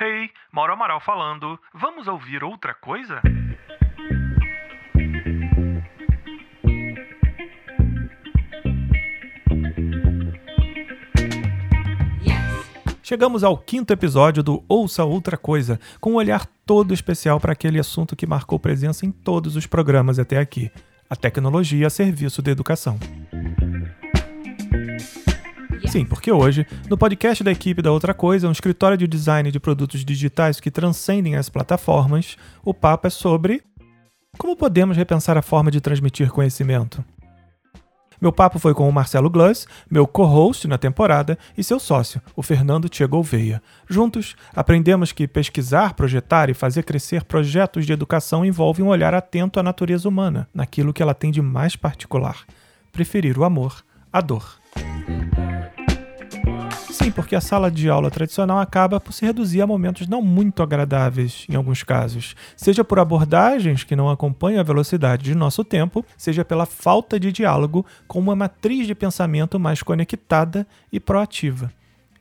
Hey, Mauro Amaral falando. Vamos ouvir outra coisa? Chegamos ao quinto episódio do Ouça Outra Coisa, com um olhar todo especial para aquele assunto que marcou presença em todos os programas até aqui: a tecnologia a serviço da educação. Sim, porque hoje, no podcast da equipe da Outra Coisa, um escritório de design de produtos digitais que transcendem as plataformas, o papo é sobre como podemos repensar a forma de transmitir conhecimento. Meu papo foi com o Marcelo Glass, meu co-host na temporada, e seu sócio, o Fernando Tchê Gouveia. Juntos, aprendemos que pesquisar, projetar e fazer crescer projetos de educação envolve um olhar atento à natureza humana, naquilo que ela tem de mais particular: preferir o amor à dor. Sim, porque a sala de aula tradicional acaba por se reduzir a momentos não muito agradáveis em alguns casos, seja por abordagens que não acompanham a velocidade de nosso tempo, seja pela falta de diálogo com uma matriz de pensamento mais conectada e proativa.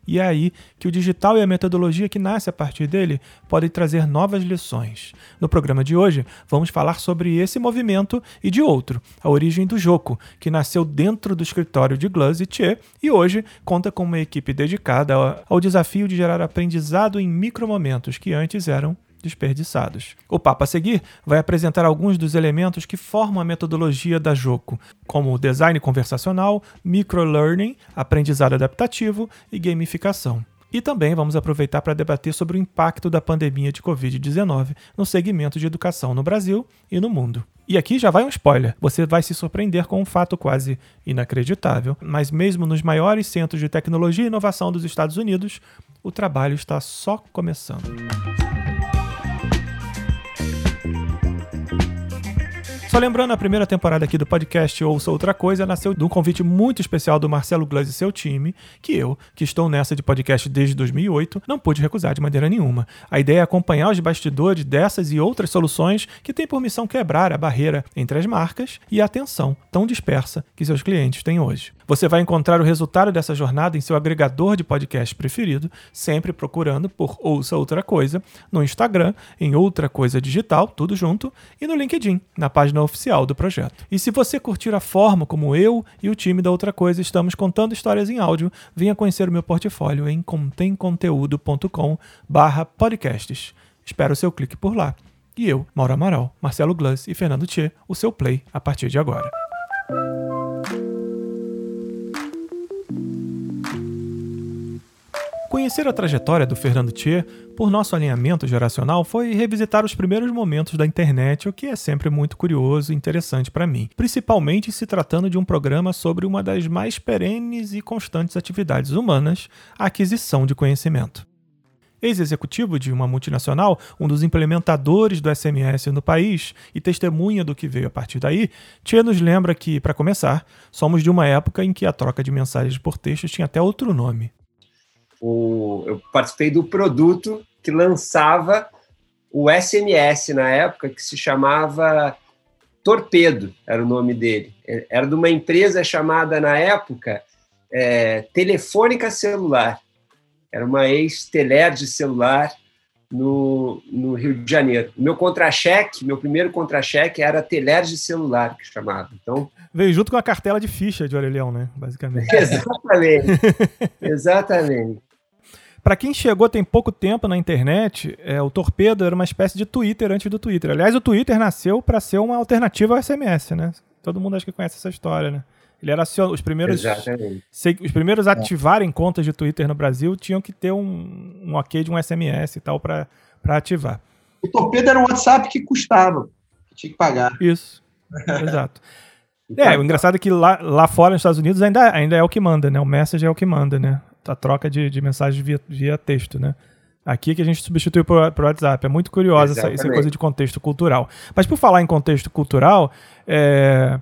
E é aí que o digital e a metodologia que nasce a partir dele podem trazer novas lições. No programa de hoje, vamos falar sobre esse movimento e de outro, a origem do Joco, que nasceu dentro do escritório de Gluz e Tchê e hoje conta com uma equipe dedicada ao desafio de gerar aprendizado em micromomentos que antes eram desperdiçados. O papo a seguir vai apresentar alguns dos elementos que formam a metodologia da Joco, como design conversacional, microlearning, aprendizado adaptativo e gamificação. E também vamos aproveitar para debater sobre o impacto da pandemia de Covid-19 no segmento de educação no Brasil e no mundo. E aqui já vai um spoiler: você vai se surpreender com um fato quase inacreditável, mas mesmo nos maiores centros de tecnologia e inovação dos Estados Unidos, o trabalho está só começando. Só lembrando, a primeira temporada aqui do podcast Ouça Outra Coisa nasceu de um convite muito especial do Marcelo Glass e seu time, que eu, que estou nessa de podcast desde 2008, não pude recusar de maneira nenhuma. A ideia é acompanhar os bastidores dessas e outras soluções que têm por missão quebrar a barreira entre as marcas e a atenção tão dispersa que seus clientes têm hoje. Você vai encontrar o resultado dessa jornada em seu agregador de podcast preferido, sempre procurando por Ouça Outra Coisa, no Instagram, em Outra Coisa Digital, tudo junto, e no LinkedIn, na página oficial do projeto. E se você curtir a forma como eu e o time da Outra Coisa estamos contando histórias em áudio, venha conhecer o meu portfólio em contemconteúdo.com podcasts. Espero o seu clique por lá. E eu, Mauro Amaral, Marcelo Glass e Fernando Tchê, o seu play a partir de agora. Conhecer a trajetória do Fernando Tchê por nosso alinhamento geracional foi revisitar os primeiros momentos da internet, o que é sempre muito curioso e interessante para mim, principalmente se tratando de um programa sobre uma das mais perenes e constantes atividades humanas, a aquisição de conhecimento. Ex-executivo de uma multinacional, um dos implementadores do SMS no país e testemunha do que veio a partir daí, Tia nos lembra que, para começar, somos de uma época em que a troca de mensagens por texto tinha até outro nome o, eu participei do produto que lançava o SMS na época, que se chamava Torpedo, era o nome dele. Era de uma empresa chamada, na época, é, Telefônica Celular. Era uma ex-teler de celular no, no Rio de Janeiro. Meu contra-cheque, meu primeiro contra-cheque era teler de celular, que chamava. Então, Veio junto com a cartela de ficha de orelhão, né? Basicamente. Exatamente. Exatamente. Para quem chegou tem pouco tempo na internet, é, o Torpedo era uma espécie de Twitter antes do Twitter. Aliás, o Twitter nasceu para ser uma alternativa ao SMS, né? Todo mundo acho que conhece essa história, né? Ele era os primeiros se, os primeiros a é. ativarem contas de Twitter no Brasil tinham que ter um, um ok de um SMS e tal para ativar. O Torpedo era um WhatsApp que custava, que tinha que pagar. Isso. Exato. É, o engraçado é que lá, lá fora nos Estados Unidos ainda, ainda é o que manda, né? O message é o que manda, né? A troca de, de mensagens via, via texto, né? Aqui que a gente substitui por, o WhatsApp. É muito curiosa essa, essa, coisa de contexto cultural. Mas por falar em contexto cultural, é...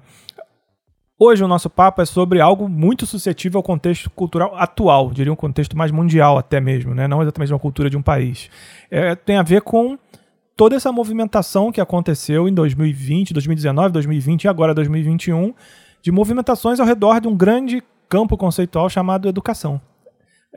hoje o nosso papo é sobre algo muito suscetível ao contexto cultural atual, diria um contexto mais mundial até mesmo, né? não exatamente uma cultura de um país. É, tem a ver com toda essa movimentação que aconteceu em 2020, 2019, 2020 e agora 2021, de movimentações ao redor de um grande campo conceitual chamado educação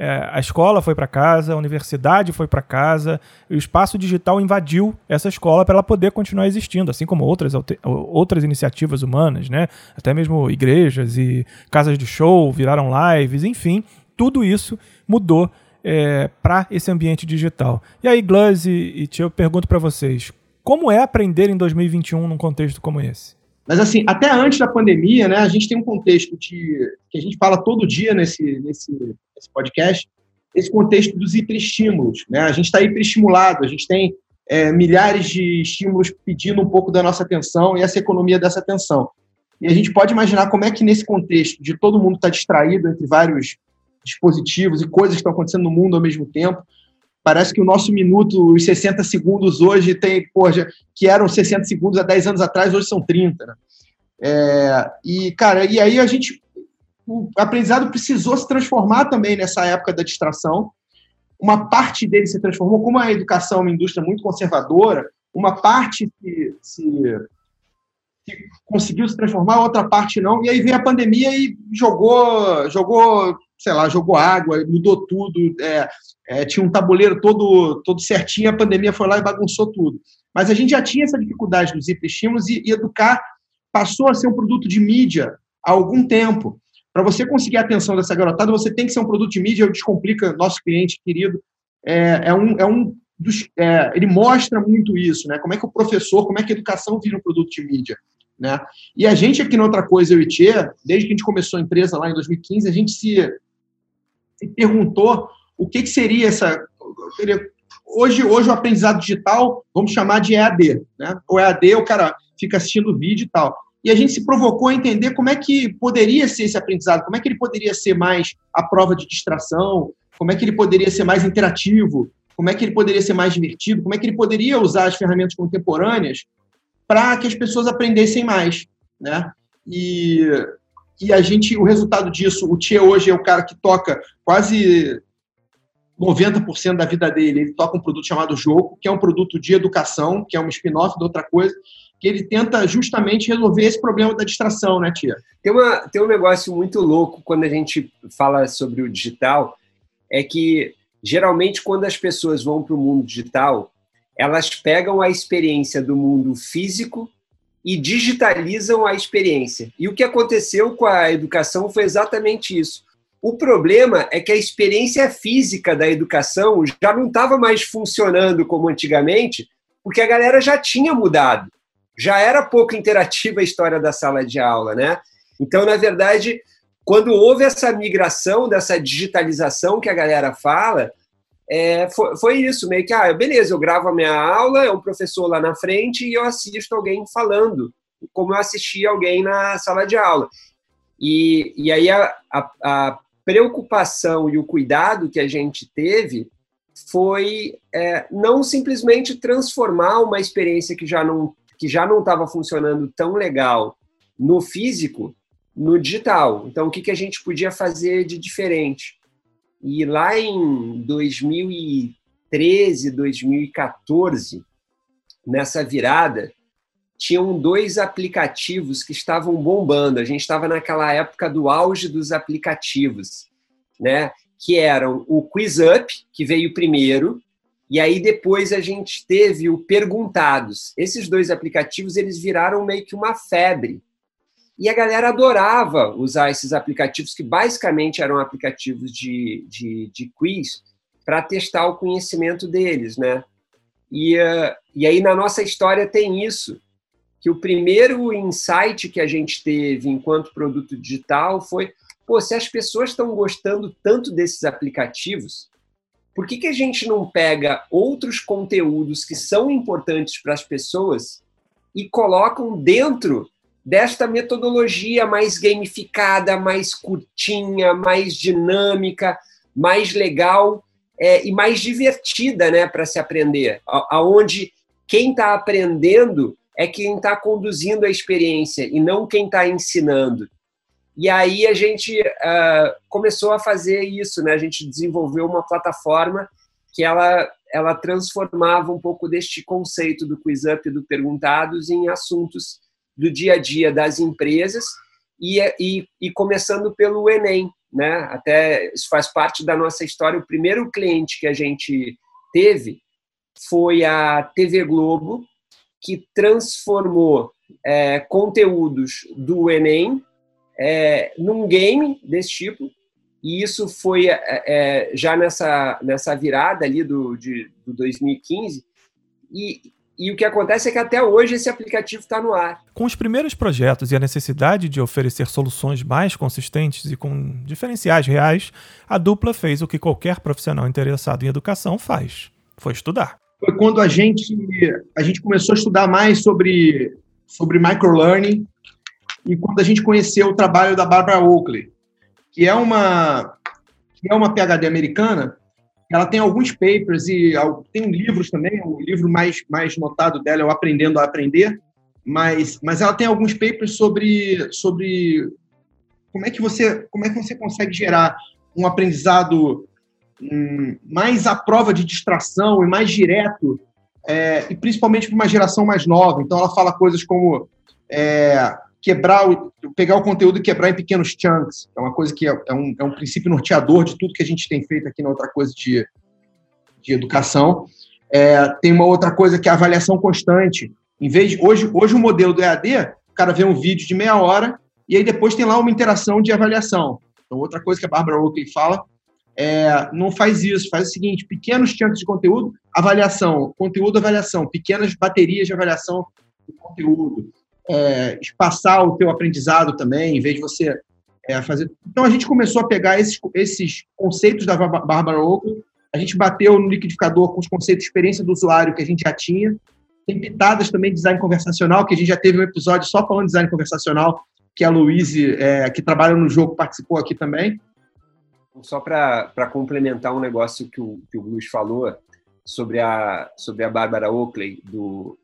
é, a escola foi para casa, a universidade foi para casa, o espaço digital invadiu essa escola para ela poder continuar existindo, assim como outras, outras iniciativas humanas, né? Até mesmo igrejas e casas de show viraram lives, enfim, tudo isso mudou é, para esse ambiente digital. E aí, Gluz e, e Tia, eu pergunto para vocês, como é aprender em 2021 num contexto como esse? Mas, assim, até antes da pandemia, né, a gente tem um contexto de, que a gente fala todo dia nesse, nesse, nesse podcast, esse contexto dos hiperestímulos. Né? A gente está hiperestimulado, a gente tem é, milhares de estímulos pedindo um pouco da nossa atenção e essa economia dessa atenção. E a gente pode imaginar como é que, nesse contexto de todo mundo estar tá distraído entre vários dispositivos e coisas que estão acontecendo no mundo ao mesmo tempo, Parece que o nosso minuto, os 60 segundos hoje tem, poxa, que eram 60 segundos há 10 anos atrás, hoje são 30. Né? É, e, cara, e aí a gente. O aprendizado precisou se transformar também nessa época da distração. Uma parte dele se transformou, como a educação é uma indústria muito conservadora, uma parte se, se, se conseguiu se transformar, outra parte não. E aí veio a pandemia e jogou, jogou sei lá, jogou água, mudou tudo, é, é, tinha um tabuleiro todo, todo certinho, a pandemia foi lá e bagunçou tudo. Mas a gente já tinha essa dificuldade dos hiperestímulos e, e educar passou a ser um produto de mídia há algum tempo. Para você conseguir a atenção dessa garotada, você tem que ser um produto de mídia, descomplica nosso cliente querido. É, é um, é um dos, é, ele mostra muito isso, né? Como é que o professor, como é que a educação vira um produto de mídia. Né? E a gente aqui na Outra Coisa, eu e Tchê, desde que a gente começou a empresa lá em 2015, a gente se se perguntou o que, que seria essa. Hoje, hoje o aprendizado digital, vamos chamar de EAD. Né? O EAD, o cara fica assistindo vídeo e tal. E a gente se provocou a entender como é que poderia ser esse aprendizado, como é que ele poderia ser mais a prova de distração, como é que ele poderia ser mais interativo, como é que ele poderia ser mais divertido, como é que ele poderia usar as ferramentas contemporâneas para que as pessoas aprendessem mais, né? E e a gente, o resultado disso, o Tia hoje é o cara que toca quase 90% da vida dele, ele toca um produto chamado Jogo, que é um produto de educação, que é um spin-off de outra coisa, que ele tenta justamente resolver esse problema da distração, né, Tia? Tem, uma, tem um negócio muito louco quando a gente fala sobre o digital, é que geralmente quando as pessoas vão para o mundo digital, elas pegam a experiência do mundo físico e digitalizam a experiência. E o que aconteceu com a educação foi exatamente isso. O problema é que a experiência física da educação já não estava mais funcionando como antigamente, porque a galera já tinha mudado. Já era pouco interativa a história da sala de aula, né? Então, na verdade, quando houve essa migração dessa digitalização que a galera fala, é, foi, foi, isso, meio que, ah, beleza, eu gravo a minha aula, é um professor lá na frente e eu assisto alguém falando, como eu assistia alguém na sala de aula. E, e aí a, a, a preocupação e o cuidado que a gente teve foi é, não simplesmente transformar uma experiência que já não que já não estava funcionando tão legal no físico no digital. Então, o que, que a gente podia fazer de diferente? E lá em 2013, 2014, nessa virada, tinham dois aplicativos que estavam bombando. A gente estava naquela época do auge dos aplicativos, né? Que eram o QuizUp, que veio primeiro, e aí depois a gente teve o Perguntados. Esses dois aplicativos eles viraram meio que uma febre e a galera adorava usar esses aplicativos, que basicamente eram aplicativos de, de, de quiz, para testar o conhecimento deles, né? E, uh, e aí na nossa história tem isso, que o primeiro insight que a gente teve enquanto produto digital foi, pô, se as pessoas estão gostando tanto desses aplicativos, por que, que a gente não pega outros conteúdos que são importantes para as pessoas e colocam dentro desta metodologia mais gamificada, mais curtinha, mais dinâmica, mais legal é, e mais divertida né, para se aprender, aonde quem está aprendendo é quem está conduzindo a experiência e não quem está ensinando. E aí a gente uh, começou a fazer isso, né? A gente desenvolveu uma plataforma que ela, ela transformava um pouco deste conceito do quiz up do perguntados em assuntos do dia a dia das empresas e, e, e começando pelo Enem. né? Até isso faz parte da nossa história. O primeiro cliente que a gente teve foi a TV Globo, que transformou é, conteúdos do Enem é, num game desse tipo. E isso foi é, é já nessa, nessa virada ali do, de, do 2015. E, e o que acontece é que até hoje esse aplicativo está no ar. Com os primeiros projetos e a necessidade de oferecer soluções mais consistentes e com diferenciais reais, a dupla fez o que qualquer profissional interessado em educação faz: foi estudar. Foi quando a gente, a gente começou a estudar mais sobre, sobre microlearning e quando a gente conheceu o trabalho da Barbara Oakley, que é uma, que é uma PhD americana ela tem alguns papers e tem livros também. O livro mais, mais notado dela é o Aprendendo a Aprender, mas, mas ela tem alguns papers sobre, sobre como é que você como é que você consegue gerar um aprendizado hum, mais à prova de distração e mais direto é, e principalmente para uma geração mais nova. Então ela fala coisas como é, quebrar o, pegar o conteúdo e quebrar em pequenos chunks. É uma coisa que é, é, um, é um princípio norteador de tudo que a gente tem feito aqui na outra coisa de, de educação. É, tem uma outra coisa que é a avaliação constante. Em vez de, hoje, hoje o modelo do EAD, o cara vê um vídeo de meia hora e aí depois tem lá uma interação de avaliação. Então, outra coisa que a Barbara Oakley fala é, não faz isso, faz o seguinte, pequenos chunks de conteúdo, avaliação, conteúdo, avaliação, pequenas baterias de avaliação de conteúdo é, espaçar o teu aprendizado também, em vez de você é, fazer. Então a gente começou a pegar esses, esses conceitos da Bárbara Oakley, a gente bateu no liquidificador com os conceitos de experiência do usuário que a gente já tinha. Tem pitadas também de design conversacional, que a gente já teve um episódio só falando de design conversacional, que a Luíse, é, que trabalha no jogo, participou aqui também. Só para complementar um negócio que o, que o Luiz falou sobre a, sobre a Bárbara Oakley, do,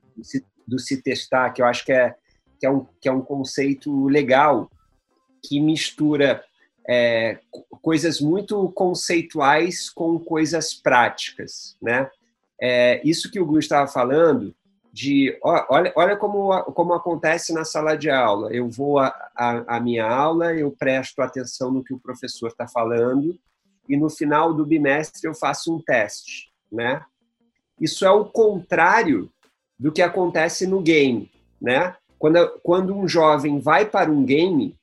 do se testar, que eu acho que é, que é um, que é um conceito legal que mistura é, coisas muito conceituais com coisas práticas, né? É, isso que o Gu estava falando de olha, olha como, como acontece na sala de aula. Eu vou à minha aula, eu presto atenção no que o professor está falando e no final do bimestre eu faço um teste, né? Isso é o contrário do que acontece no game, né? Quando, quando um jovem vai para um game,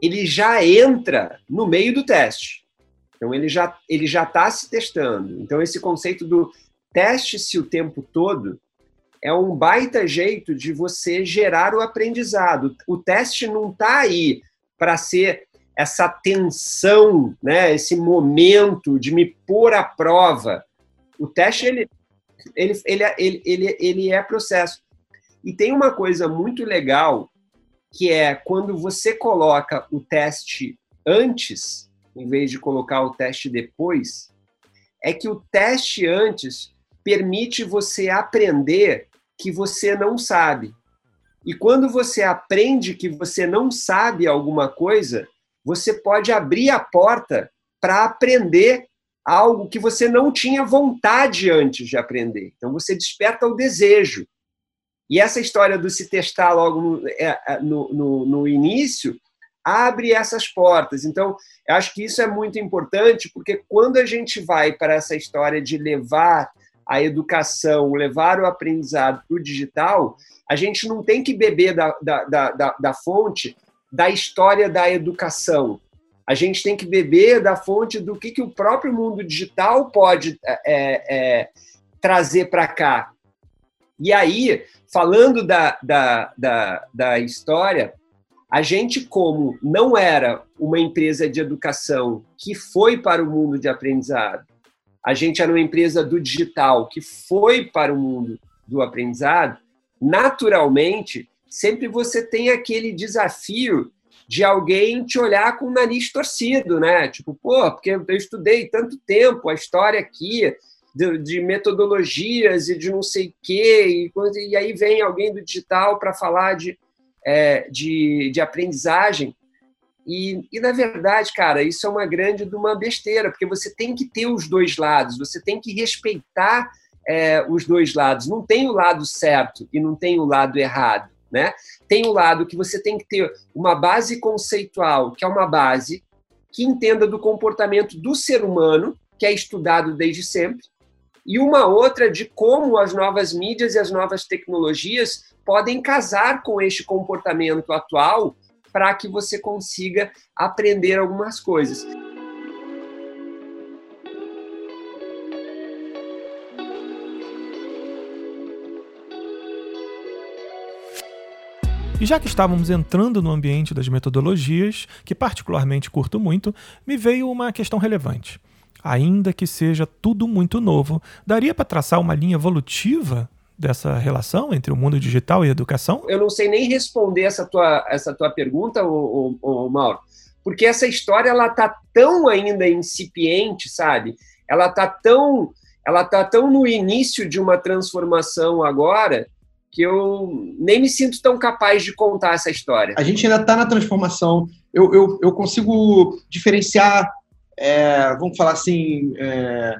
ele já entra no meio do teste. Então, ele já ele já está se testando. Então, esse conceito do teste-se o tempo todo é um baita jeito de você gerar o aprendizado. O teste não está aí para ser essa tensão, né, esse momento de me pôr à prova. O teste ele, ele, ele, ele, ele, ele é processo. E tem uma coisa muito legal que é quando você coloca o teste antes, em vez de colocar o teste depois, é que o teste antes permite você aprender que você não sabe. E quando você aprende que você não sabe alguma coisa, você pode abrir a porta para aprender algo que você não tinha vontade antes de aprender. Então você desperta o desejo. E essa história do se testar logo no, é, é, no, no, no início abre essas portas. Então, acho que isso é muito importante, porque quando a gente vai para essa história de levar a educação, levar o aprendizado para o digital, a gente não tem que beber da, da, da, da, fonte da história da educação. A gente tem que beber da fonte do que, que o próprio mundo digital pode é, é, trazer para cá. E aí, falando da, da, da, da história, a gente, como não era uma empresa de educação que foi para o mundo de aprendizado, a gente era uma empresa do digital que foi para o mundo do aprendizado, naturalmente, sempre você tem aquele desafio de alguém te olhar com o nariz torcido, né? Tipo, pô, porque eu estudei tanto tempo a história aqui, de, de, metodologias e de não sei o quê, e, e aí vem alguém do digital para falar de, é, de, de aprendizagem. E, e, na verdade, cara, isso é uma grande de uma besteira, porque você tem que ter os dois lados, você tem que respeitar é, os dois lados. Não tem o lado certo e não tem o lado errado. Né? Tem o lado que você tem que ter uma base conceitual, que é uma base que entenda do comportamento do ser humano, que é estudado desde sempre, e uma outra de como as novas mídias e as novas tecnologias podem casar com este comportamento atual para que você consiga aprender algumas coisas. E já que estávamos entrando no ambiente das metodologias, que particularmente curto muito, me veio uma questão relevante. Ainda que seja tudo muito novo, daria para traçar uma linha evolutiva dessa relação entre o mundo digital e a educação? Eu não sei nem responder essa tua, essa tua pergunta, ô, ô, ô Mauro, porque essa história ela tá tão ainda incipiente, sabe? Ela tá tão ela tá tão no início de uma transformação agora que eu nem me sinto tão capaz de contar essa história. A gente ainda está na transformação. Eu, eu, eu, consigo diferenciar, é, vamos falar assim, é,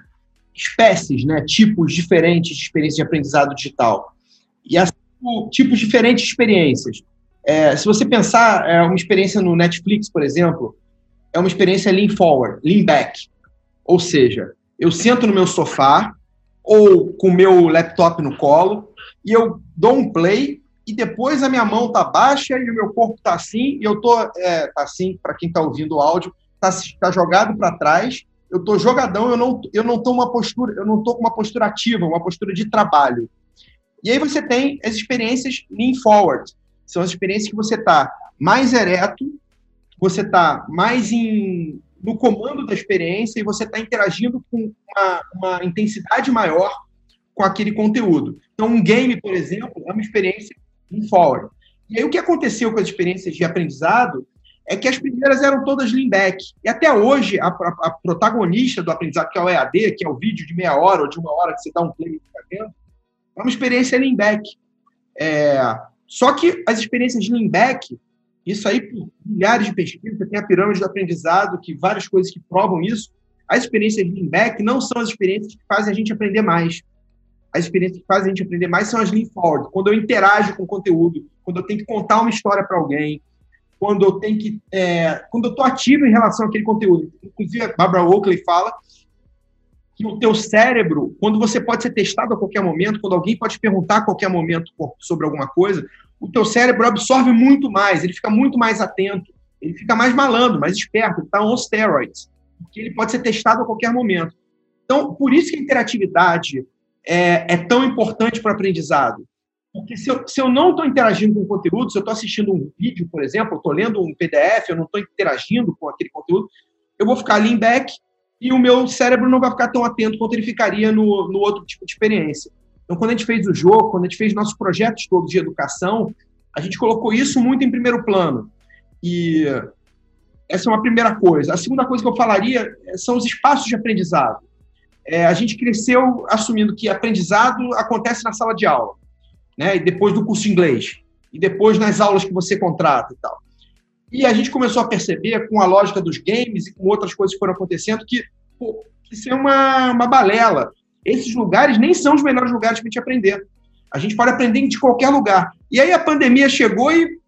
espécies, né, tipos diferentes de experiência de aprendizado digital. E assim, tipos diferentes de experiências. É, se você pensar, é, uma experiência no Netflix, por exemplo, é uma experiência lean forward, lean back. Ou seja, eu sento no meu sofá ou com o meu laptop no colo e eu dou um play e depois a minha mão tá baixa e o meu corpo tá assim e eu tô é, tá assim para quem tá ouvindo o áudio tá, tá jogado para trás eu tô jogadão eu não eu não tô uma postura eu não tô com uma postura ativa uma postura de trabalho e aí você tem as experiências lean forward são as experiências que você tá mais ereto você tá mais em no comando da experiência e você está interagindo com uma, uma intensidade maior com aquele conteúdo. Então, um game, por exemplo, é uma experiência em forward. E aí, o que aconteceu com as experiências de aprendizado é que as primeiras eram todas lean back. E até hoje, a, a, a, protagonista do aprendizado, que é o EAD, que é o vídeo de meia hora ou de uma hora que você dá um play e fica vendo, é uma experiência lean back. É, só que as experiências de lean back, isso aí por milhares de pesquisas, tem a pirâmide do aprendizado, que várias coisas que provam isso, as experiências de lean back não são as experiências que fazem a gente aprender mais as experiências que fazem a gente aprender mais são as lean forward. Quando eu interajo com o conteúdo, quando eu tenho que contar uma história para alguém, quando eu tenho que, é, quando eu estou ativo em relação àquele conteúdo. Inclusive, a Barbara Oakley fala que o teu cérebro, quando você pode ser testado a qualquer momento, quando alguém pode perguntar a qualquer momento sobre alguma coisa, o teu cérebro absorve muito mais, ele fica muito mais atento, ele fica mais malandro, mais esperto, está on steroids, porque ele pode ser testado a qualquer momento. Então, por isso que a interatividade, é, é tão importante para o aprendizado. Porque se eu, se eu não estou interagindo com o conteúdo, se eu estou assistindo um vídeo, por exemplo, estou lendo um PDF, eu não estou interagindo com aquele conteúdo, eu vou ficar ali em back e o meu cérebro não vai ficar tão atento quanto ele ficaria no, no outro tipo de experiência. Então, quando a gente fez o jogo, quando a gente fez nossos projetos todos de educação, a gente colocou isso muito em primeiro plano. E essa é uma primeira coisa. A segunda coisa que eu falaria são os espaços de aprendizado é, a gente cresceu assumindo que aprendizado acontece na sala de aula, né? E depois do curso inglês, e depois nas aulas que você contrata e tal. E a gente começou a perceber, com a lógica dos games e com outras coisas que foram acontecendo, que, pô, isso é uma, uma balela. Esses lugares nem são os melhores lugares para a gente aprender. A gente pode aprender de qualquer lugar. E aí a pandemia chegou e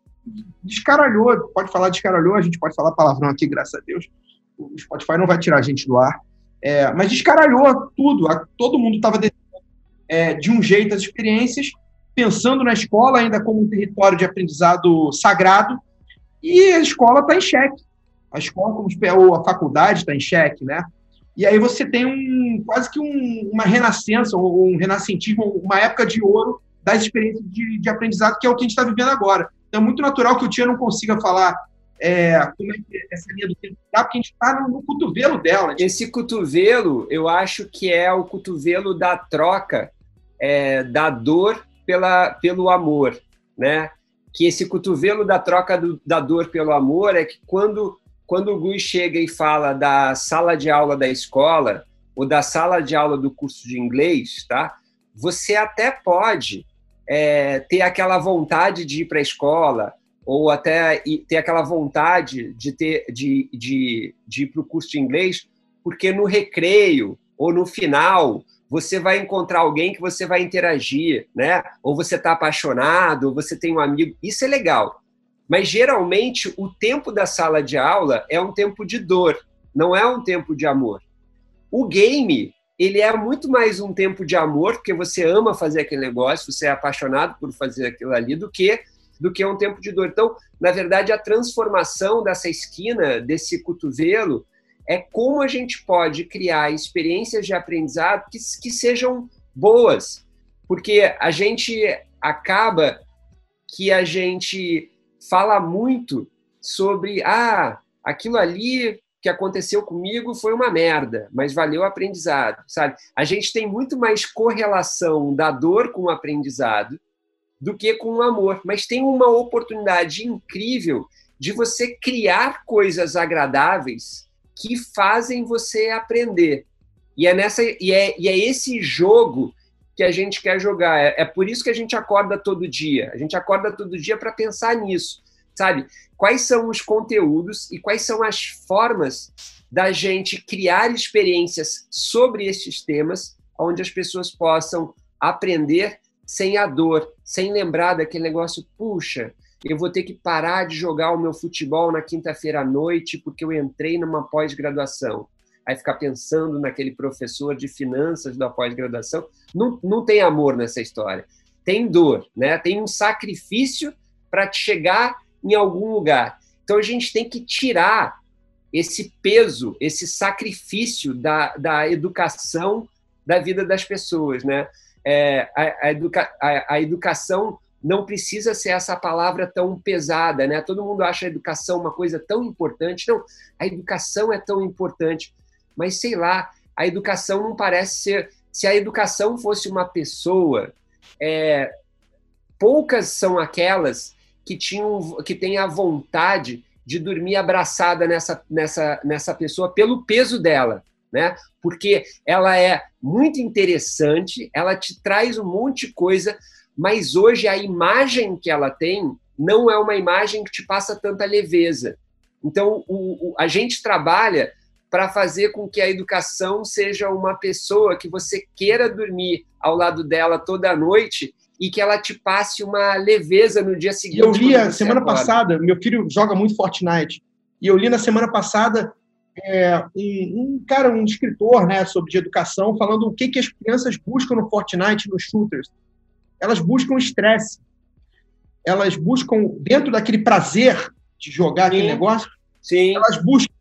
descaralhou. Pode falar descaralhou, a gente pode falar palavrão aqui, graças a Deus. O Spotify não vai tirar a gente do ar. É, mas descaralhou tudo. Todo mundo estava é, de um jeito as experiências, pensando na escola ainda como um território de aprendizado sagrado, e a escola está em xeque. A escola, como ou a faculdade, está em xeque, né? E aí você tem um quase que um, uma renascença, ou um renascentismo, uma época de ouro das experiências de, de aprendizado, que é o que a gente está vivendo agora. Então é muito natural que o Tia não consiga falar é, como é que essa linha do tempo está, porque a gente está no, no, cotovelo dela. Esse cotovelo, eu acho que é o cotovelo da troca é, da dor pela, pelo amor, né? Que esse cotovelo da troca do, da dor pelo amor é que quando, quando o Gui chega e fala da sala de aula da escola ou da sala de aula do curso de inglês, tá? Você até pode é, ter aquela vontade de ir para a escola, ou até ter aquela vontade de, ter, de, de, de ir para o curso de inglês, porque no recreio ou no final você vai encontrar alguém que você vai interagir, né? Ou você está apaixonado, ou você tem um amigo. Isso é legal. Mas geralmente o tempo da sala de aula é um tempo de dor, não é um tempo de amor. O game, ele é muito mais um tempo de amor, porque você ama fazer aquele negócio, você é apaixonado por fazer aquilo ali, do que do que um tempo de dor. Então, na verdade, a transformação dessa esquina, desse cotovelo, é como a gente pode criar experiências de aprendizado que, que sejam boas, porque a gente acaba que a gente fala muito sobre ah, aquilo ali que aconteceu comigo foi uma merda, mas valeu o aprendizado, sabe? A gente tem muito mais correlação da dor com o aprendizado do que com o amor, mas tem uma oportunidade incrível de você criar coisas agradáveis que fazem você aprender. E é nessa e é, e é esse jogo que a gente quer jogar. É, é por isso que a gente acorda todo dia. A gente acorda todo dia para pensar nisso, sabe? Quais são os conteúdos e quais são as formas da gente criar experiências sobre esses temas, onde as pessoas possam aprender sem a dor, sem lembrar daquele negócio, puxa, eu vou ter que parar de jogar o meu futebol na quinta-feira à noite porque eu entrei numa pós-graduação aí ficar pensando naquele professor de finanças da pós-graduação. Não, não tem amor nessa história. Tem dor, né? tem um sacrifício para chegar em algum lugar. Então a gente tem que tirar esse peso, esse sacrifício da, da educação da vida das pessoas. Né? É, a, a, educa, a, a educação não precisa ser essa palavra tão pesada, né? Todo mundo acha a educação uma coisa tão importante. Não, a educação é tão importante mas sei lá, a educação não parece ser. Se a educação fosse uma pessoa, é, poucas são aquelas que tinham que têm a vontade de dormir abraçada nessa, nessa, nessa pessoa pelo peso dela, né? Porque ela é muito interessante, ela te traz um monte de coisa, mas hoje a imagem que ela tem não é uma imagem que te passa tanta leveza. Então, o, o, a gente trabalha para fazer com que a educação seja uma pessoa que você queira dormir ao lado dela toda noite e que ela te passe uma leveza no dia seguinte. Eu li a semana acorda. passada, meu filho joga muito Fortnite, e eu li na semana passada é, um, um, cara, um escritor né, sobre educação, falando o que, que as crianças buscam no Fortnite, nos shooters. Elas buscam estresse. Elas buscam, dentro daquele prazer de jogar Sim. aquele negócio, Sim. elas buscam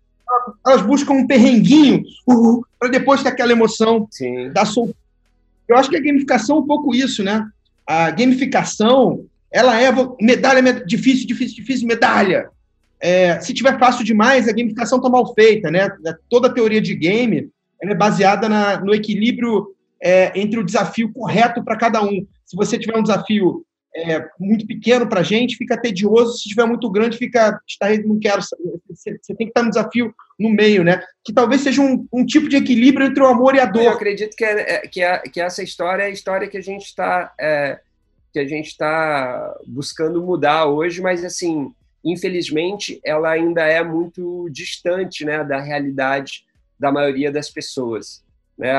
elas buscam um perrenguinho uh, para depois ter aquela emoção Sim. da soltura. Eu acho que a gamificação é um pouco isso, né? A gamificação, ela é medalha difícil, difícil, difícil, medalha. É, se tiver fácil demais, a gamificação está mal feita, né? Toda a teoria de game é baseada na, no equilíbrio é, entre o desafio correto para cada um. Se você tiver um desafio é, muito pequeno para a gente, fica tedioso. Se estiver muito grande, fica. Não quero. Você, você, tem que estar no desafio no meio, né? Que talvez seja um, um tipo de equilíbrio entre o amor e a dor. Eu acredito que, é, é que, é, que essa história é a história que a gente está é, que a gente está buscando mudar hoje, mas assim, infelizmente, ela ainda é muito distante, né, da realidade da maioria das pessoas. Né?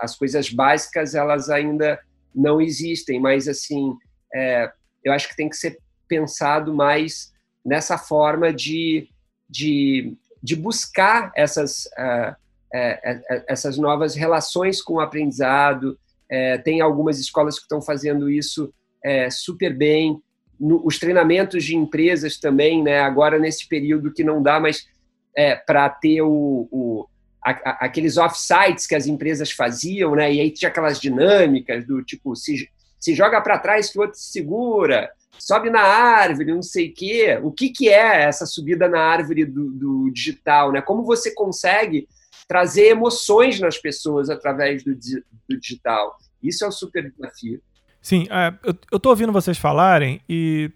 As coisas básicas elas ainda não existem, mas assim é, eu acho que tem que ser pensado mais nessa forma de, de, de buscar essas, uh, essas novas relações com o aprendizado. Tem algumas escolas que estão fazendo isso super bem. No, os treinamentos de empresas também, né? agora nesse período que não dá mais para ter o, o a, aqueles off-sites que as empresas faziam, né? e aí tinha aquelas dinâmicas do tipo, se, se joga para trás que o outro se segura, sobe na árvore, não sei o quê. O que, que é essa subida na árvore do, do digital? Né? Como você consegue trazer emoções nas pessoas através do, do digital? Isso é um super desafio. Sim, é, eu estou ouvindo vocês falarem e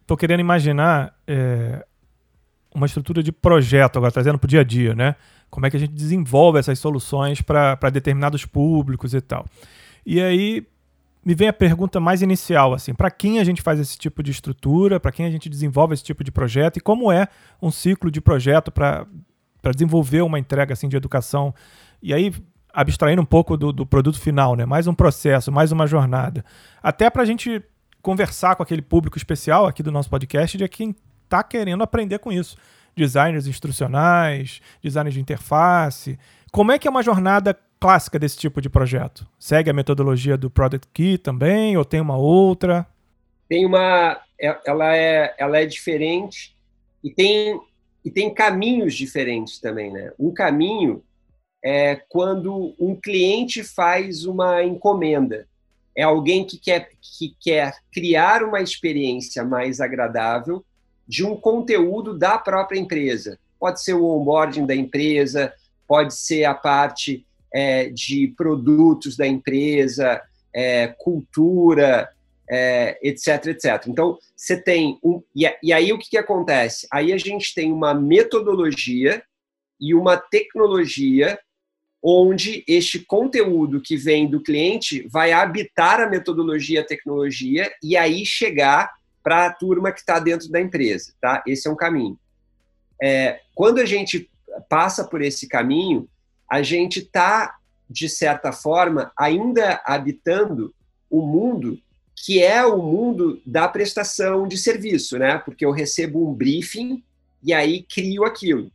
estou querendo imaginar é, uma estrutura de projeto agora, trazendo para o dia a dia, né? Como é que a gente desenvolve essas soluções para determinados públicos e tal. E aí, me vem a pergunta mais inicial, assim, para quem a gente faz esse tipo de estrutura, para quem a gente desenvolve esse tipo de projeto e como é um ciclo de projeto para desenvolver uma entrega assim de educação e aí abstraindo um pouco do, do produto final, né? Mais um processo, mais uma jornada, até para a gente conversar com aquele público especial aqui do nosso podcast de quem está querendo aprender com isso. Designers instrucionais, designers de interface. Como é que é uma jornada clássica desse tipo de projeto? Segue a metodologia do Product Key também, ou tem uma outra? Tem uma. É, ela é, ela é diferente e tem, e tem caminhos diferentes também, né? Um caminho é quando um cliente faz uma encomenda. É alguém que quer, que quer criar uma experiência mais agradável de um conteúdo da própria empresa. Pode ser o onboarding da empresa, pode ser a parte é, de produtos da empresa, é, cultura, é, etc, etc. Então, você tem um. E, e aí o que, que acontece? Aí a gente tem uma metodologia e uma tecnologia onde este conteúdo que vem do cliente vai habitar a metodologia, a tecnologia e aí chegar para a turma que está dentro da empresa, tá? Esse é um caminho. É, quando a gente passa por esse caminho, a gente está de certa forma ainda habitando o mundo que é o mundo da prestação de serviço, né? Porque eu recebo um briefing e aí crio aquilo.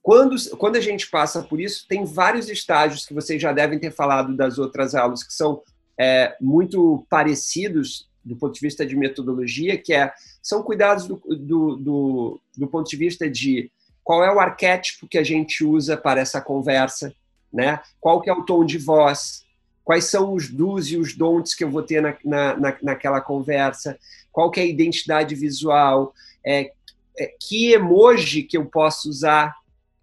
Quando, quando a gente passa por isso, tem vários estágios que vocês já devem ter falado das outras aulas, que são é, muito parecidos do ponto de vista de metodologia, que é, são cuidados do, do, do, do ponto de vista de qual é o arquétipo que a gente usa para essa conversa, né? qual que é o tom de voz, quais são os do's e os don'ts que eu vou ter na, na, naquela conversa, qual que é a identidade visual, é, é, que emoji que eu posso usar,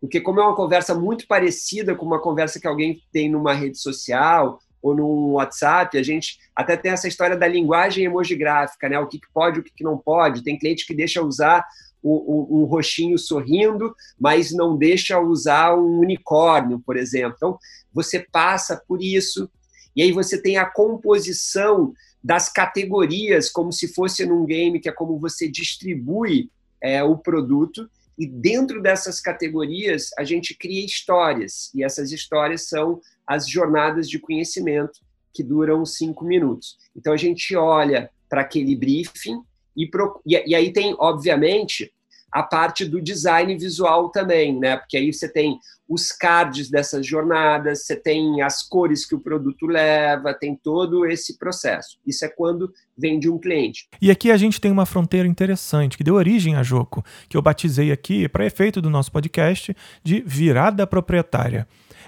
porque como é uma conversa muito parecida com uma conversa que alguém tem numa rede social ou no WhatsApp, a gente até tem essa história da linguagem emojigráfica, né? O que, pode, o que, não pode. Tem cliente que deixa usar um, um, roxinho sorrindo, mas não deixa usar um unicórnio, por exemplo. Então, você passa por isso, e aí você tem a composição das categorias, como se fosse num game, que é como você distribui é, o produto, e dentro dessas categorias, a gente cria histórias, e essas histórias são as jornadas de conhecimento, que duram cinco minutos. Então, a gente olha para aquele briefing, e, pro... e aí tem, obviamente, a parte do design visual também, né? Porque aí você tem os cards dessas jornadas, você tem as cores que o produto leva, tem todo esse processo. Isso é quando vem de um cliente. E aqui a gente tem uma fronteira interessante que deu origem a Joco, que eu batizei aqui, para efeito do nosso podcast, de virada proprietária.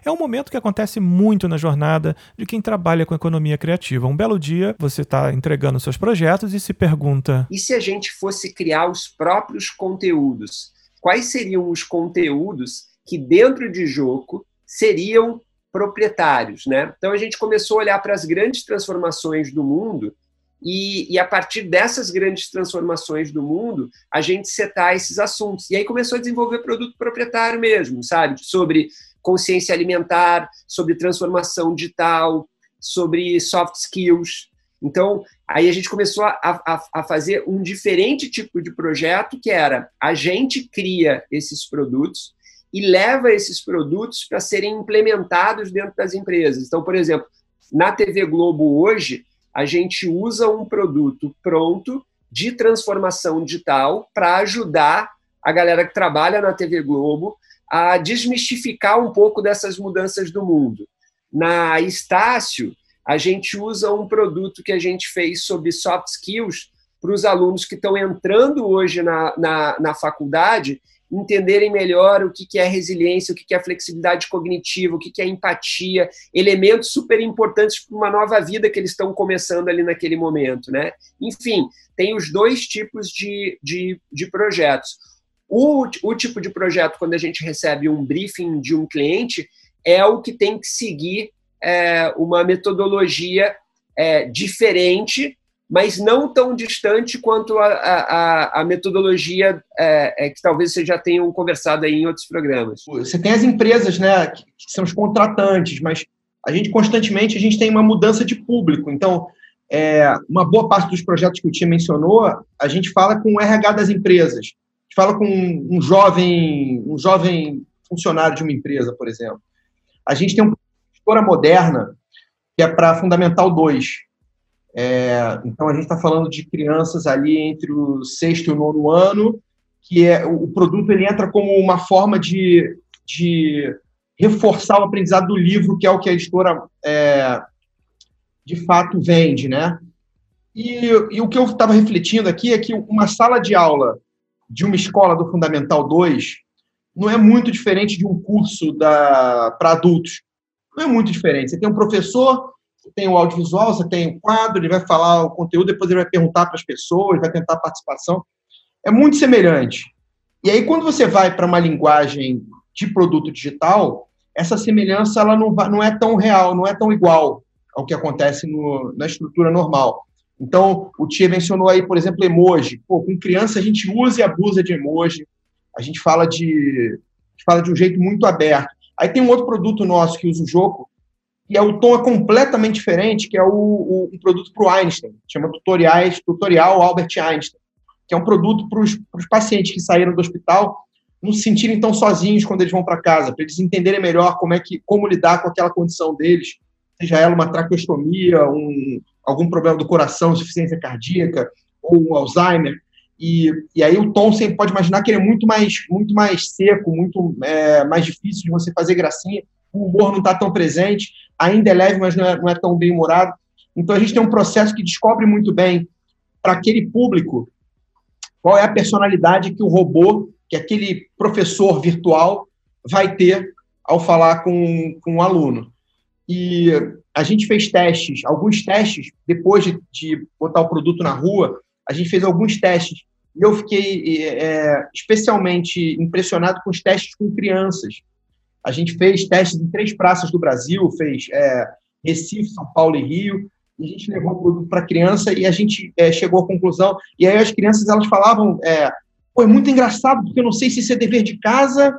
É um momento que acontece muito na jornada de quem trabalha com economia criativa. Um belo dia, você está entregando seus projetos e se pergunta: e se a gente fosse criar os próprios conteúdos? Quais seriam os conteúdos que, dentro de jogo, seriam proprietários? Né? Então, a gente começou a olhar para as grandes transformações do mundo. E, e, a partir dessas grandes transformações do mundo, a gente setar esses assuntos. E aí começou a desenvolver produto proprietário mesmo, sabe? Sobre consciência alimentar, sobre transformação digital, sobre soft skills. Então, aí a gente começou a, a, a, fazer um diferente tipo de projeto, que era a gente cria esses produtos e leva esses produtos para serem implementados dentro das empresas. Então, por exemplo, na TV Globo hoje, a gente usa um produto pronto de transformação digital para ajudar a galera que trabalha na TV Globo a desmistificar um pouco dessas mudanças do mundo. Na Estácio, a gente usa um produto que a gente fez sobre soft skills para os alunos que estão entrando hoje na, na, na faculdade entenderem melhor o que, que é resiliência, o que, que é flexibilidade cognitiva, o que, que é empatia, elementos super importantes para uma nova vida que eles estão começando ali naquele momento. Né? Enfim, tem os dois tipos de, de, de projetos. O, o tipo de projeto, quando a gente recebe um briefing de um cliente, é o que tem que seguir é, uma metodologia é, diferente, mas não tão distante quanto a, a, a metodologia é, é, que talvez vocês já tenham conversado aí em outros programas. Você tem as empresas, né, que são os contratantes, mas a gente constantemente a gente tem uma mudança de público. Então, é, uma boa parte dos projetos que o Tia mencionou, a gente fala com o RH das empresas fala com um jovem, um jovem funcionário de uma empresa, por exemplo. A gente tem uma gestora moderna que é para Fundamental 2. É, então, a gente está falando de crianças ali entre o sexto e o nono ano, que é o produto ele entra como uma forma de, de reforçar o aprendizado do livro, que é o que a editora é, de fato vende, né? E, e o que eu estava refletindo aqui é que uma sala de aula de uma escola do Fundamental 2 não é muito diferente de um curso para adultos. Não é muito diferente. Você tem um professor, você tem o audiovisual, você tem o quadro, ele vai falar o conteúdo, depois ele vai perguntar para as pessoas, vai tentar participação é muito semelhante. E aí, quando você vai para uma linguagem de produto digital, essa semelhança ela não, não é tão real, não é tão igual ao que acontece no, na estrutura normal. Então, o Tia mencionou aí, por exemplo, emoji. Pô, com criança a gente usa e abusa de emoji. A gente fala de, fala de um jeito muito aberto. Aí tem um outro produto nosso que usa o jogo, e é o tom é completamente diferente, que é o, o um produto para o Einstein, chama tutoriais, tutorial Albert Einstein que é um produto para os pacientes que saíram do hospital não se sentirem tão sozinhos quando eles vão para casa, para eles entenderem melhor como é que como lidar com aquela condição deles, seja ela uma traqueostomia, um, algum problema do coração, insuficiência cardíaca ou Alzheimer. E, e aí o tom você pode imaginar que ele é muito mais muito mais seco, muito é, mais difícil de você fazer gracinha. O humor não está tão presente, ainda é leve, mas não é, não é tão bem humorado. Então a gente tem um processo que descobre muito bem para aquele público qual é a personalidade que o robô, que aquele professor virtual vai ter ao falar com, com o um aluno. E a gente fez testes, alguns testes, depois de, de, botar o produto na rua, a gente fez alguns testes. E eu fiquei é, especialmente impressionado com os testes com crianças. A gente fez testes em três praças do Brasil, fez é, Recife, São Paulo e Rio, e a gente levou o produto para criança e a gente é, chegou à conclusão. E aí as crianças elas falavam: é, Pô, é muito engraçado, porque eu não sei se isso é dever de casa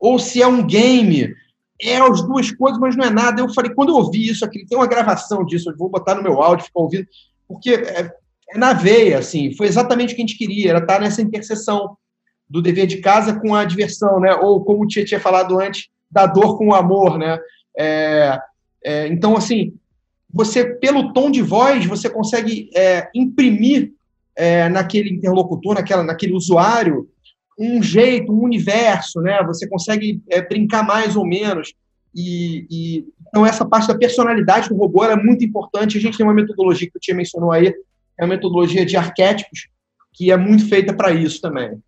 ou se é um game. É as duas coisas, mas não é nada. Eu falei, quando eu ouvi isso aqui, tem uma gravação disso, eu vou botar no meu áudio, ficar ouvindo, porque é, é na veia, assim, foi exatamente o que a gente queria, era estar nessa interseção do dever de casa com a diversão, né? Ou como o Tia tinha falado antes, da dor com o amor, né? É, é, então, assim, você, pelo tom de voz, você consegue é, imprimir é, naquele interlocutor, naquela, naquele usuário, um jeito, um universo, né? Você consegue é, brincar mais ou menos. E, e, então essa parte da personalidade do robô é muito importante. A gente tem uma metodologia que o Tia mencionou aí, é a metodologia de arquétipos, que é muito feita para isso também.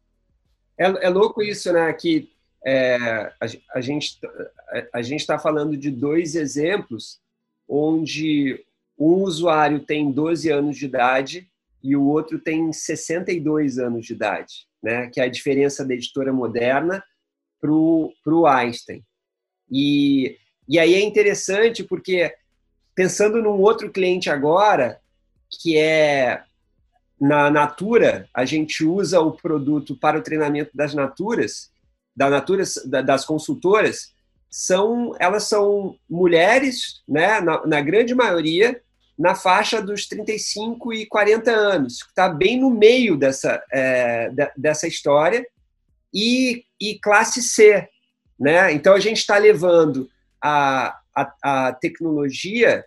É, é, louco isso, né? Que é, a, a, gente a gente está falando de dois exemplos onde um usuário tem 12 anos de idade e o outro tem 62 anos de idade, né? que é a diferença da editora moderna para o Einstein. E, e aí é interessante porque, pensando num outro cliente agora, que é na Natura, a gente usa o produto para o treinamento das Naturas, da Naturas, das consultoras, são elas são mulheres, né, na, na grande maioria, na faixa dos 35 e 40 anos, está bem no meio dessa, é, dessa história, e, e classe C. Né? Então, a gente está levando a, a, a tecnologia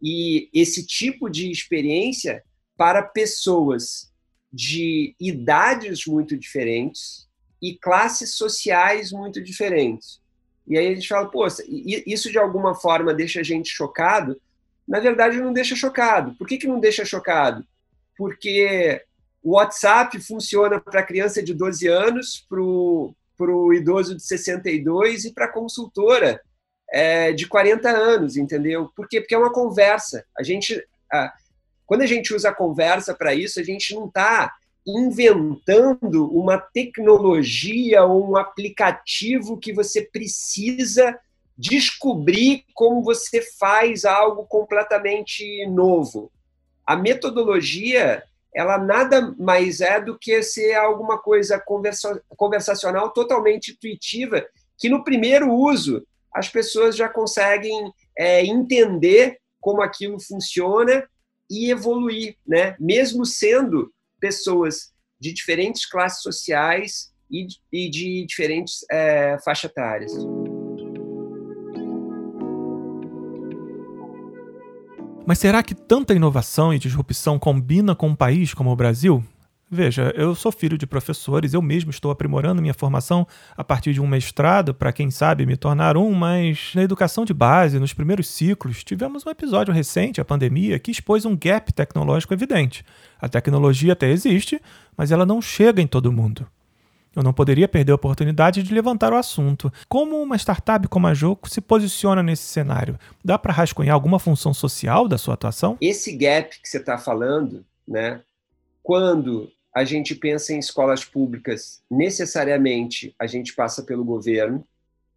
e esse tipo de experiência para pessoas de idades muito diferentes e classes sociais muito diferentes. E aí a gente fala, pô, isso de alguma forma deixa a gente chocado. Na verdade, não deixa chocado. Por que, que não deixa chocado? Porque o WhatsApp funciona para criança de 12 anos, para o idoso de 62 e para consultora é, de 40 anos, entendeu? Por quê? Porque é uma conversa. A gente, a, quando a gente usa a conversa para isso, a gente não está inventando uma tecnologia ou um aplicativo que você precisa descobrir como você faz algo completamente novo. A metodologia, ela nada mais é do que ser alguma coisa conversa conversacional totalmente intuitiva, que no primeiro uso as pessoas já conseguem é, entender como aquilo funciona e evoluir, né? Mesmo sendo pessoas de diferentes classes sociais e, de diferentes é, faixas etárias. Mas será que tanta inovação e disrupção combina com um país como o Brasil? Veja, eu sou filho de professores, eu mesmo estou aprimorando minha formação a partir de um mestrado para quem sabe me tornar um, mas na educação de base, nos primeiros ciclos, tivemos um episódio recente, a pandemia, que expôs um gap tecnológico evidente. A tecnologia até existe, mas ela não chega em todo mundo. Eu não poderia perder a oportunidade de levantar o assunto. Como uma startup como a Joco se posiciona nesse cenário? Dá para rascunhar alguma função social da sua atuação? Esse gap que você está falando, né? Quando a gente pensa em escolas públicas, necessariamente a gente passa pelo governo.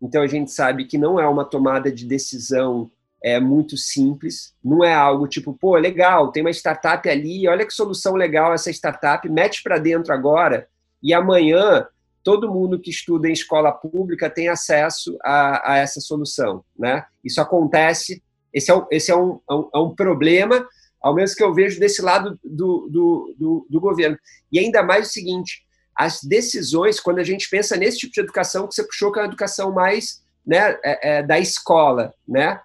Então a gente sabe que não é uma tomada de decisão é muito simples, não é algo tipo, pô, legal, tem uma startup ali, olha que solução legal essa startup, mete para dentro agora e amanhã todo mundo que estuda em escola pública tem acesso a, a essa solução, né? Isso acontece, esse é um, esse é é um, é um problema, ao menos que eu vejo desse lado do, do, do, do governo. E ainda mais o seguinte, as decisões, quando a gente pensa nesse tipo de educação que você puxou, que é a educação mais né, é, é, da escola, né?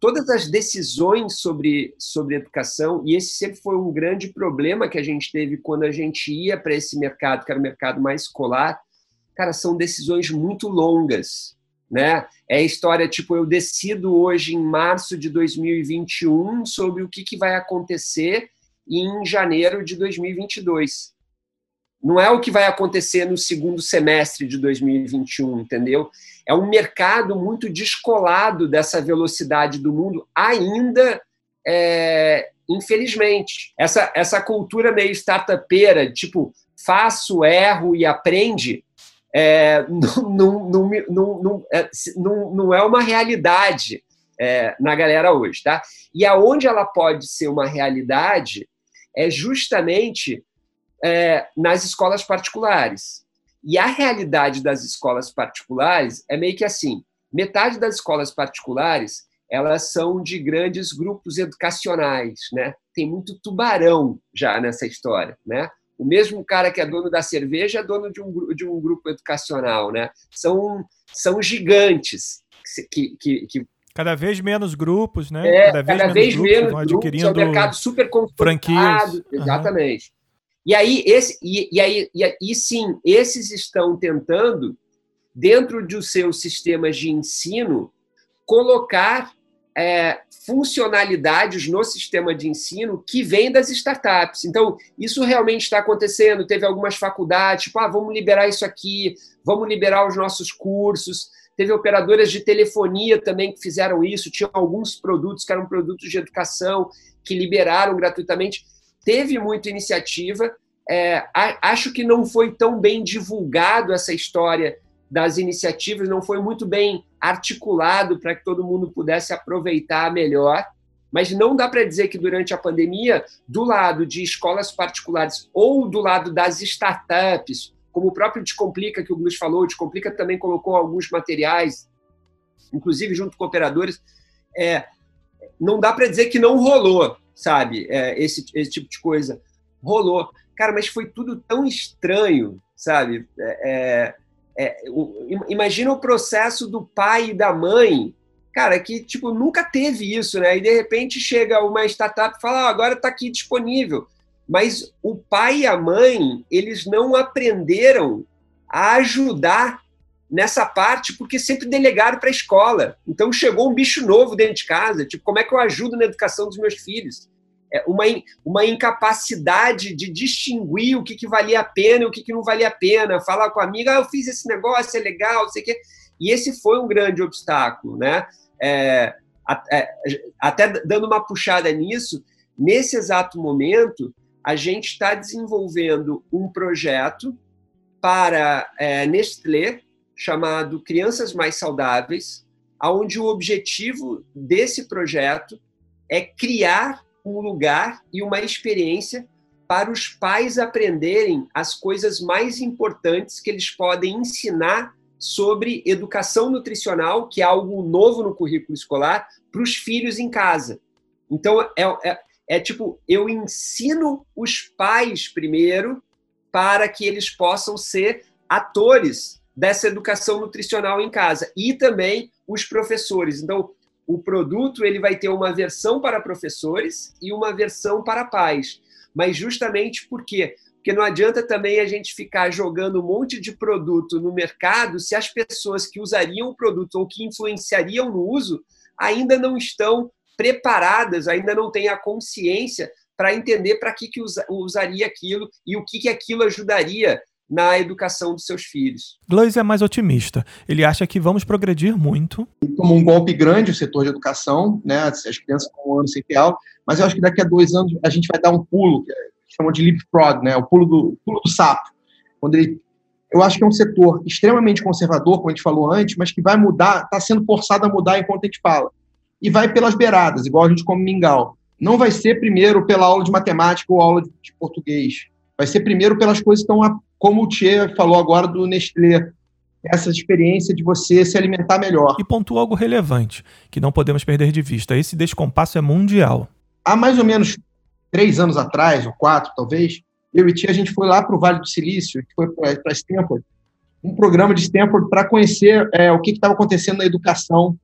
Todas as decisões sobre, sobre educação, e esse sempre foi um grande problema que a gente teve quando a gente ia para esse mercado, que era o mercado mais escolar, cara, são decisões muito longas, né? É história tipo, eu decido hoje em março de 2021 sobre o que, que vai acontecer em janeiro de 2022 não é o que vai acontecer no segundo semestre de 2021, entendeu? É um mercado muito descolado dessa velocidade do mundo, ainda, é, infelizmente. Essa, essa cultura meio startupeira, tipo, faço, erro e aprende, é, não, não, não, é, não, não é uma realidade é, na galera hoje, tá? E aonde ela pode ser uma realidade é justamente é, nas escolas particulares. E a realidade das escolas particulares é meio que assim: metade das escolas particulares elas são de grandes grupos educacionais, né? Tem muito tubarão já nessa história, né? O mesmo cara que é dono da cerveja é dono de um, de um grupo educacional, né? São, são gigantes que, que, que Cada vez menos grupos, né? É, cada vez, cada vez menos, menos grupos, grupos, é um mercado super franquias. Exatamente. Uhum. E aí, esse, e, e aí, e, e sim, esses estão tentando, dentro dos seus sistemas de ensino, colocar é, funcionalidades no sistema de ensino que vêm das startups. Então, isso realmente está acontecendo. Teve algumas faculdades, tipo, ah, vamos liberar isso aqui, vamos liberar os nossos cursos. Teve operadoras de telefonia também que fizeram isso. Tinham alguns produtos que eram produtos de educação que liberaram gratuitamente teve muita iniciativa. É, acho que não foi tão bem divulgado essa história das iniciativas, não foi muito bem articulado para que todo mundo pudesse aproveitar melhor. Mas não dá para dizer que durante a pandemia, do lado de escolas particulares ou do lado das startups, como o próprio Descomplica, que o Gus falou, o Descomplica também colocou alguns materiais, inclusive junto com operadores, é, não dá para dizer que não rolou sabe? É, esse, esse tipo de coisa. Rolou. Cara, mas foi tudo tão estranho, sabe? É, é, é imagina o processo do pai e da mãe, cara, que tipo nunca teve isso, né? E de repente chega uma startup e fala, ah, agora está aqui disponível. Mas o pai e a mãe, eles não aprenderam a ajudar nessa parte porque sempre delegaram para a escola. Então chegou um bicho novo dentro de casa, tipo, como é que eu ajudo na educação dos meus filhos? É uma, uma incapacidade de distinguir o que, que valia a pena e o que, que não valia a pena. Falar com a amiga, ah, eu fiz esse negócio, é legal, sei o quê. E esse foi um grande obstáculo, né? É, é até dando uma puxada nisso, nesse exato momento, a gente está desenvolvendo um projeto para é, Nestlé, chamado Crianças Mais Saudáveis, onde o objetivo desse projeto é criar um lugar e uma experiência para os pais aprenderem as coisas mais importantes que eles podem ensinar sobre educação nutricional, que é algo novo no currículo escolar, para os filhos em casa. Então, é, é, é tipo, eu ensino os pais primeiro para que eles possam ser atores dessa educação nutricional em casa e também os professores. Então, o produto ele vai ter uma versão para professores e uma versão para pais. Mas justamente por quê? Porque não adianta também a gente ficar jogando um monte de produto no mercado se as pessoas que usariam o produto ou que influenciariam no uso ainda não estão preparadas, ainda não têm a consciência para entender para que, que usaria aquilo e o que, que aquilo ajudaria na educação dos seus filhos. Gleis é mais otimista. Ele acha que vamos progredir muito. Tomou um golpe grande o setor de educação, né? As crianças com um ano sem ter aula, mas eu acho que daqui a dois anos a gente vai dar um pulo, que chamam de leapfrog, né? O pulo do, pulo do sapo. Quando ele, eu acho que é um setor extremamente conservador, como a gente falou antes, mas que vai mudar, está sendo forçado a mudar enquanto a gente fala. E vai pelas beiradas, igual a gente come mingau. Não vai ser primeiro pela aula de matemática ou aula de português. Vai ser primeiro pelas coisas que estão, como o Tchê falou agora do Nestlé, essa experiência de você se alimentar melhor. E pontua algo relevante, que não podemos perder de vista. Esse descompasso é mundial. Há mais ou menos três anos atrás, ou quatro talvez, eu e Tia, a gente foi lá para o Vale do Silício, foi para Stanford, um programa de Stanford para conhecer é, o que estava acontecendo na educação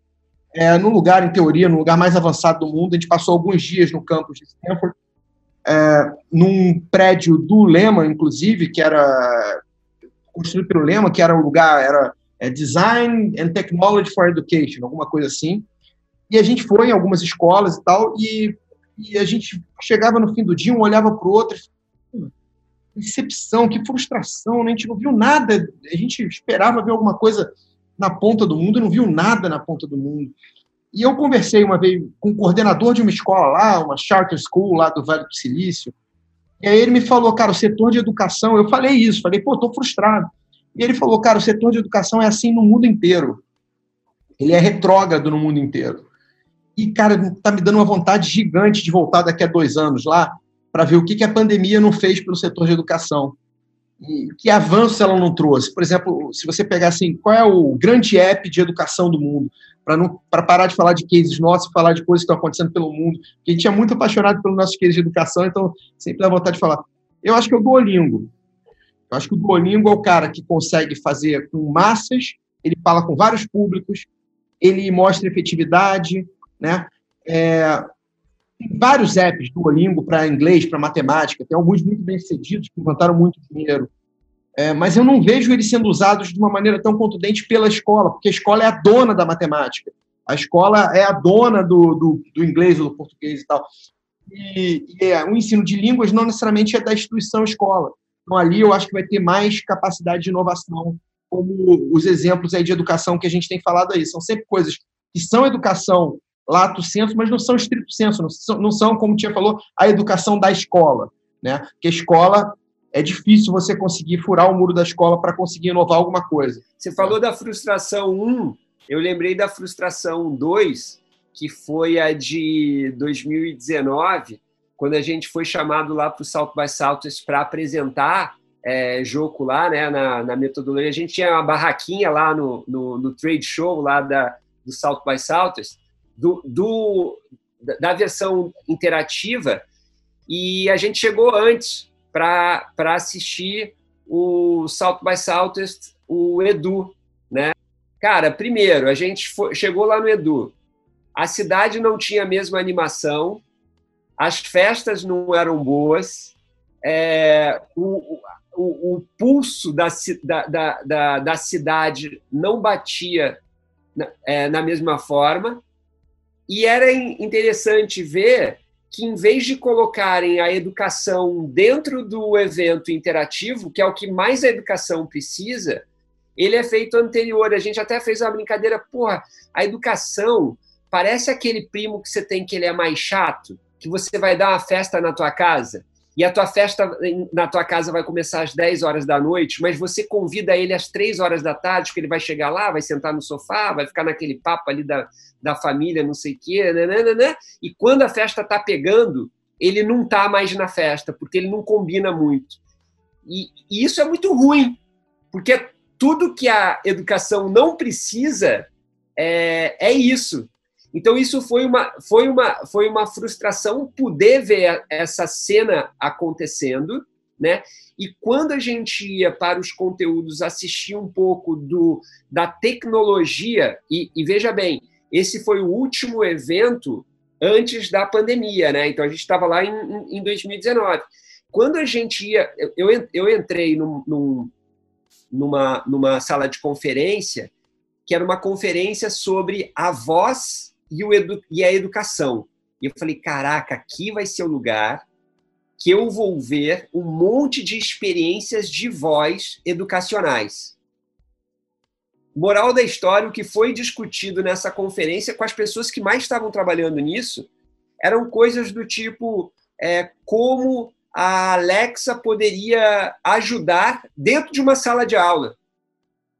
é, num lugar, em teoria, no lugar mais avançado do mundo. A gente passou alguns dias no campus de Stanford, é, num prédio do Lema, inclusive, que era construído pelo Lema, que era o um lugar, era é, Design and Technology for Education, alguma coisa assim. E a gente foi em algumas escolas e tal, e e a gente chegava no fim do dia, um olhava para o outro, decepção, que frustração, né? a gente não viu nada, a gente esperava ver alguma coisa na ponta do mundo, não viu nada na ponta do mundo. E eu conversei uma vez com o coordenador de uma escola lá, uma charter school lá do Vale do Silício, e aí ele me falou, cara, o setor de educação, eu falei isso, falei, pô, tô frustrado. E ele falou, cara, o setor de educação é assim no mundo inteiro. Ele é retrógrado no mundo inteiro. E, cara, tá me dando uma vontade gigante de voltar daqui a dois anos lá para ver o que, que a pandemia não fez pelo setor de educação. E que avanço ela não trouxe. Por exemplo, se você pegar assim, qual é o grande app de educação do mundo? Para parar de falar de cases nossos e falar de coisas que estão acontecendo pelo mundo. Porque a gente é muito apaixonado pelos nossos cases de educação, então sempre dá vontade de falar. Eu acho que é o Duolingo. Eu acho que o Duolingo é o cara que consegue fazer com massas, ele fala com vários públicos, ele mostra efetividade, né? É, tem vários apps do Olingo para inglês, para matemática, tem alguns muito bem sucedidos que levantaram muito dinheiro. É, mas eu não vejo eles sendo usados de uma maneira tão contundente pela escola, porque a escola é a dona da matemática, a escola é a dona do, do, do inglês ou do português e tal. E, e é, o ensino de línguas não necessariamente é da instituição escola. Então, ali eu acho que vai ter mais capacidade de inovação, como os exemplos aí de educação que a gente tem falado aí. São sempre coisas que são educação lato senso, mas não são estrito senso, não são, não são, como tinha falou, a educação da escola, né? Porque a escola é difícil você conseguir furar o muro da escola para conseguir inovar alguma coisa. Você falou da frustração 1, eu lembrei da frustração 2, que foi a de 2019, quando a gente foi chamado lá para o South by Southwest para apresentar é, jogo lá, né, na, na, metodologia. A gente tinha uma barraquinha lá no, no, no trade show lá da, do South by Southwest, do, do, da versão interativa e a gente chegou antes para assistir o South by Southwest, o Edu, né? Cara, primeiro, a gente foi, chegou lá no Edu, a cidade não tinha a mesma animação, as festas não eram boas, é, o, o, o, pulso da, da, da, da, cidade não batia na, é, na mesma forma, e era interessante ver que, em vez de colocarem a educação dentro do evento interativo, que é o que mais a educação precisa, ele é feito anterior. A gente até fez uma brincadeira, porra, a educação parece aquele primo que você tem que ele é mais chato, que você vai dar uma festa na tua casa e a tua festa na tua casa vai começar às 10 horas da noite, mas você convida ele às 3 horas da tarde, porque ele vai chegar lá, vai sentar no sofá, vai ficar naquele papo ali da, da família, não sei o quê, né? e quando a festa está pegando, ele não está mais na festa, porque ele não combina muito. E, e isso é muito ruim, porque tudo que a educação não precisa é, é isso. Então isso foi uma, foi uma, foi uma frustração poder ver essa cena acontecendo, né? E quando a gente ia para os conteúdos assistir um pouco do, da tecnologia, e, e veja bem, esse foi o último evento antes da pandemia, né? Então a gente estava lá em, em 2019. Quando a gente ia, eu, eu entrei num, num, numa, numa sala de conferência, que era uma conferência sobre a voz e, o edu, e a educação. E eu falei, caraca, aqui vai ser o lugar que eu vou ver um monte de experiências de voz educacionais. Moral da história, o que foi discutido nessa conferência com as pessoas que mais estavam trabalhando nisso eram coisas do tipo é, como a Alexa poderia ajudar dentro de uma sala de aula.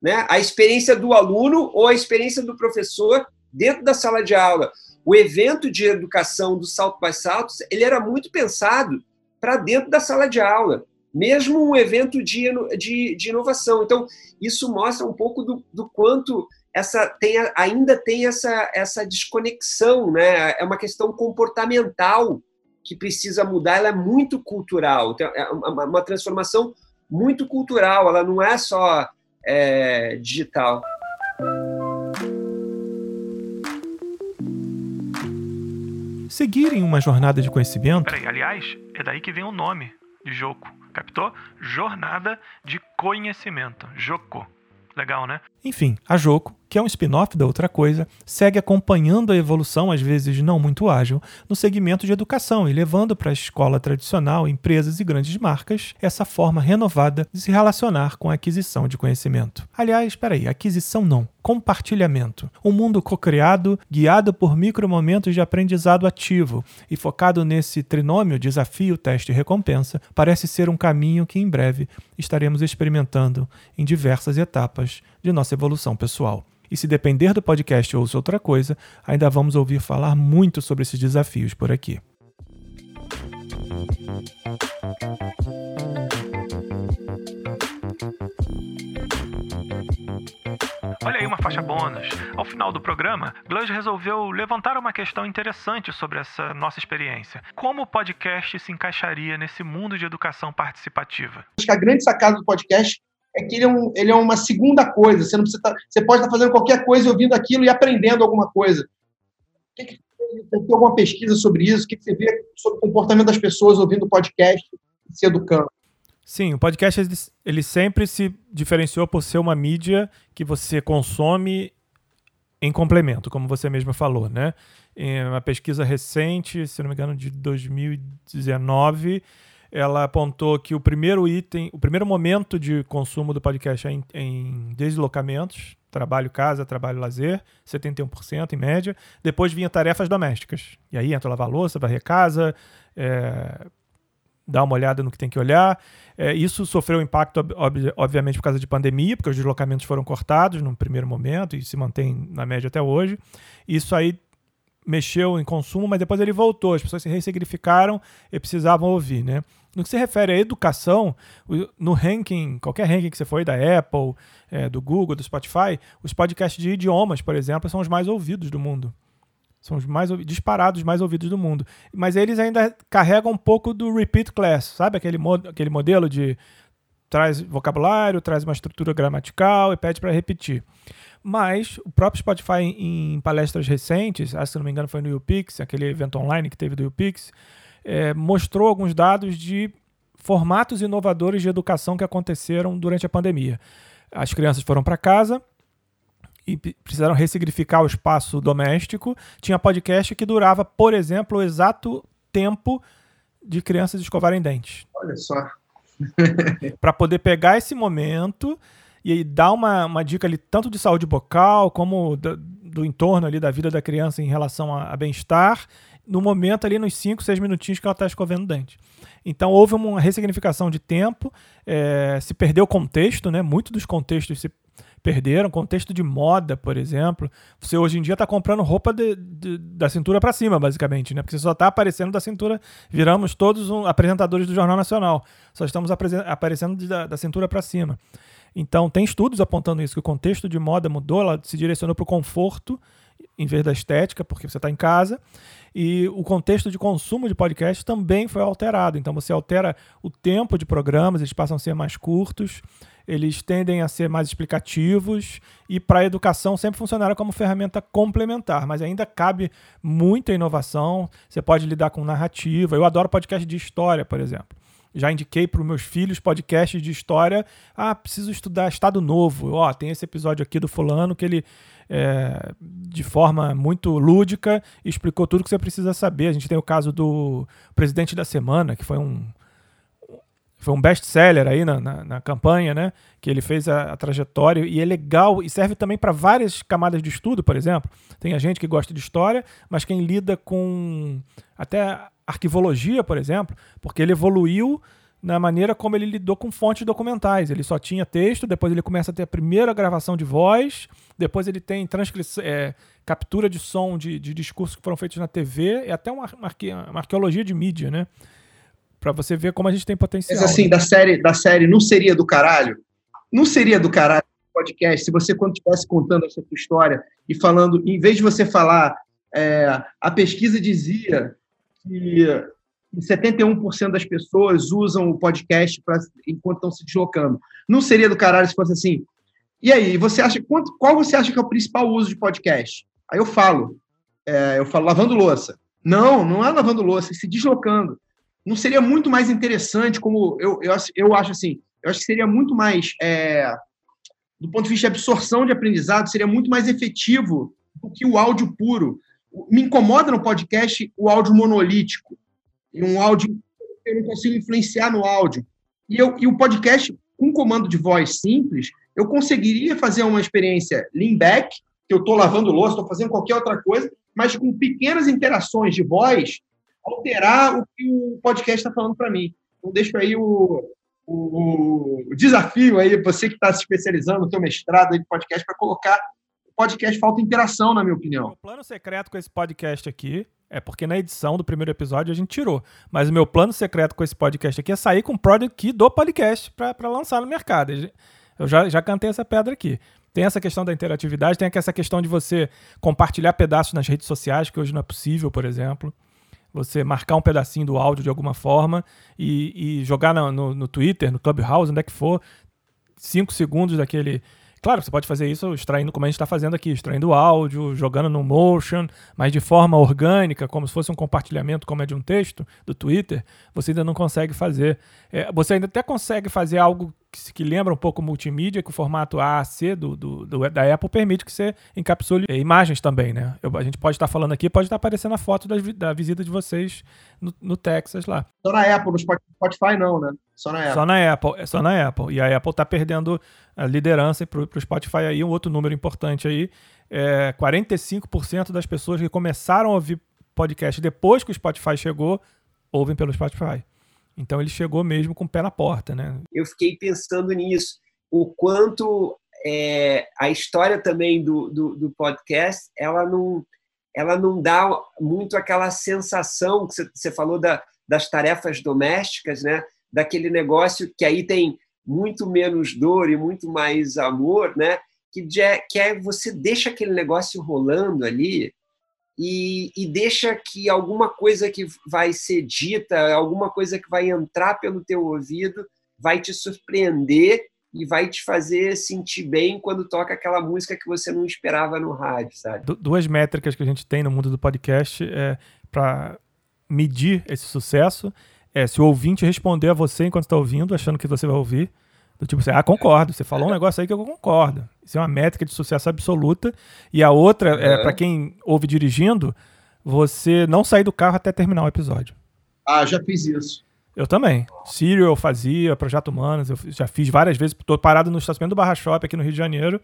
Né? A experiência do aluno ou a experiência do professor dentro da sala de aula. O evento de educação do Salto by Saltos ele era muito pensado para dentro da sala de aula, mesmo um evento de, de, de inovação. Então, isso mostra um pouco do, do quanto essa tem, ainda tem essa, essa desconexão, né? É uma questão comportamental que precisa mudar, ela é muito cultural, então, é uma, transformação muito cultural, ela não é só é, digital. Seguir em uma jornada de conhecimento. Peraí, aliás, é daí que vem o nome de Joco. Captou? Jornada de conhecimento. Joco. Legal, né? Enfim, a Joco, que é um spin-off da outra coisa, segue acompanhando a evolução, às vezes não muito ágil, no segmento de educação e levando para a escola tradicional, empresas e grandes marcas, essa forma renovada de se relacionar com a aquisição de conhecimento. Aliás, espera aí, aquisição não, compartilhamento. Um mundo co-criado, guiado por micromomentos de aprendizado ativo e focado nesse trinômio desafio, teste e recompensa, parece ser um caminho que em breve estaremos experimentando em diversas etapas de nossa evolução pessoal. E se depender do podcast ou outra coisa, ainda vamos ouvir falar muito sobre esses desafios por aqui. Olha aí uma faixa bônus. Ao final do programa, Glush resolveu levantar uma questão interessante sobre essa nossa experiência. Como o podcast se encaixaria nesse mundo de educação participativa? Acho que a grande sacada do podcast é que ele é, um, ele é uma segunda coisa. Você, não precisa tá, você pode estar fazendo qualquer coisa, ouvindo aquilo e aprendendo alguma coisa. Tem, que, alguma pesquisa sobre isso? O que, você vê sobre o comportamento das pessoas ouvindo podcast e se educando? Sim, o podcast ele, sempre se diferenciou por ser uma mídia que você consome em complemento, como você mesmo falou, né? Em uma pesquisa recente, se não me engano, de 2019, ela apontou que o primeiro item, o primeiro momento de consumo do podcast é em, em deslocamentos, trabalho casa, trabalho lazer, 71% em média. Depois vinha tarefas domésticas. E aí entra lavar louça, varrer casa, é, dar uma olhada no que tem que olhar. É, isso sofreu impacto, ob obviamente, por causa de pandemia, porque os deslocamentos foram cortados no primeiro momento e se mantém na média até hoje. Isso aí mexeu em consumo, mas depois ele voltou, as pessoas se ressignificaram e precisavam ouvir, né? No que se refere à educação, no ranking, qualquer ranking que você foi, da Apple, é, do Google, do Spotify, os podcasts de idiomas, por exemplo, são os mais ouvidos do mundo. São os mais disparados mais ouvidos do mundo. Mas eles ainda carregam um pouco do repeat class, sabe? Aquele, mod aquele modelo de traz vocabulário, traz uma estrutura gramatical e pede para repetir. Mas o próprio Spotify, em palestras recentes, se não me engano foi no UPix, aquele evento online que teve do UPix, é, mostrou alguns dados de formatos inovadores de educação que aconteceram durante a pandemia. As crianças foram para casa e precisaram ressignificar o espaço doméstico. Tinha podcast que durava, por exemplo, o exato tempo de crianças escovarem dentes. Olha só. para poder pegar esse momento e dá uma, uma dica ali tanto de saúde bucal como do, do entorno ali da vida da criança em relação a, a bem-estar, no momento ali nos 5, 6 minutinhos que ela está escovendo o dente. Então houve uma ressignificação de tempo, é, se perdeu o contexto, né? Muitos dos contextos se perderam, contexto de moda, por exemplo. Você hoje em dia está comprando roupa de, de, da cintura para cima, basicamente, né? Porque você só está aparecendo da cintura. Viramos todos um, apresentadores do Jornal Nacional. Só estamos aparecendo de, da, da cintura para cima. Então, tem estudos apontando isso, que o contexto de moda mudou, ela se direcionou para o conforto em vez da estética, porque você está em casa. E o contexto de consumo de podcast também foi alterado. Então você altera o tempo de programas, eles passam a ser mais curtos, eles tendem a ser mais explicativos e para a educação sempre funcionaram como ferramenta complementar, mas ainda cabe muita inovação. Você pode lidar com narrativa. Eu adoro podcast de história, por exemplo. Já indiquei para os meus filhos podcasts de história. Ah, preciso estudar Estado Novo. Ó, tem esse episódio aqui do fulano que ele é, de forma muito lúdica, explicou tudo que você precisa saber. A gente tem o caso do Presidente da Semana, que foi um, foi um best-seller aí na, na, na, campanha, né? Que ele fez a, a, trajetória e é legal e serve também para várias camadas de estudo, por exemplo. Tem a gente que gosta de história, mas quem lida com até arquivologia, por exemplo, porque ele evoluiu na maneira como ele lidou com fontes documentais. Ele só tinha texto, depois ele começa a ter a primeira gravação de voz, depois ele tem transcrição, é, captura de som de, de, discursos que foram feitos na TV, é até uma, uma, uma arqueologia de mídia, né? Para você ver como a gente tem potencial. Mas assim, né? da série, da série não seria do caralho? Não seria do caralho podcast se você, quando estivesse contando essa sua história e falando, em vez de você falar, é, a pesquisa dizia que 71% das pessoas usam o podcast pra, enquanto estão se deslocando. Não seria do caralho se fosse assim? E aí, você acha quanto, qual você acha que é o principal uso de podcast? Aí eu falo, é, eu falo lavando louça. Não, não é lavando louça, é se deslocando. Não seria muito mais interessante, como eu, eu, eu acho assim, eu acho que seria muito mais, é, do ponto de vista de absorção de aprendizado, seria muito mais efetivo do que o áudio puro. Me incomoda no podcast o áudio monolítico um áudio eu não consigo influenciar no áudio. E, eu, e o podcast, com comando de voz simples, eu conseguiria fazer uma experiência lean back, que eu estou lavando louça, estou fazendo qualquer outra coisa, mas com pequenas interações de voz, alterar o que o podcast está falando para mim. Então, deixo aí o, o, o desafio aí, você que está se especializando no seu mestrado em podcast, para colocar podcast falta interação, na minha opinião. O plano secreto com esse podcast aqui é porque na edição do primeiro episódio a gente tirou. Mas o meu plano secreto com esse podcast aqui é sair com o product key do podcast para lançar no mercado. Eu já, já cantei essa pedra aqui. Tem essa questão da interatividade, tem essa questão de você compartilhar pedaços nas redes sociais, que hoje não é possível, por exemplo. Você marcar um pedacinho do áudio de alguma forma e, e jogar no, no, no Twitter, no Clubhouse, onde é que for, cinco segundos daquele Claro, você pode fazer isso extraindo, como a gente está fazendo aqui, extraindo áudio, jogando no Motion, mas de forma orgânica, como se fosse um compartilhamento, como é de um texto do Twitter, você ainda não consegue fazer. É, você ainda até consegue fazer algo que, que, lembra um pouco multimídia, que o formato AAC do, do, do, da Apple permite que você encapsule é, imagens também, né? Eu, a gente pode estar falando aqui, pode estar aparecendo a foto da, da visita de vocês no, no, Texas lá. Só na Apple, no Spotify não, né? Só na Apple. Só na Apple, é só na Apple. E a Apple está perdendo a liderança para o Spotify aí. Um outro número importante aí, é 45% das pessoas que começaram a ouvir podcast depois que o Spotify chegou, ouvem pelo Spotify. Então ele chegou mesmo com o pé na porta, né? Eu fiquei pensando nisso, o quanto é, a história também do, do, do, podcast, ela não, ela não dá muito aquela sensação que você falou da, das tarefas domésticas, né? Daquele negócio que aí tem muito menos dor e muito mais amor, né? Que, que é você deixa aquele negócio rolando ali e, e, deixa que alguma coisa que vai ser dita, alguma coisa que vai entrar pelo teu ouvido, vai te surpreender e vai te fazer sentir bem quando toca aquela música que você não esperava no rádio, sabe? duas métricas que a gente tem no mundo do podcast é para medir esse sucesso é se o ouvinte responder a você enquanto está ouvindo, achando que você vai ouvir, do tipo assim, ah, concordo, você falou um negócio aí que eu concordo. Isso é uma métrica de sucesso absoluta. E a outra, é, é para quem ouve dirigindo, você não sair do carro até terminar o episódio. Ah, já fiz isso. Eu também. Serial eu fazia, Projeto Humanos, eu já fiz várias vezes. Estou parado no estacionamento do Barra Shop aqui no Rio de Janeiro.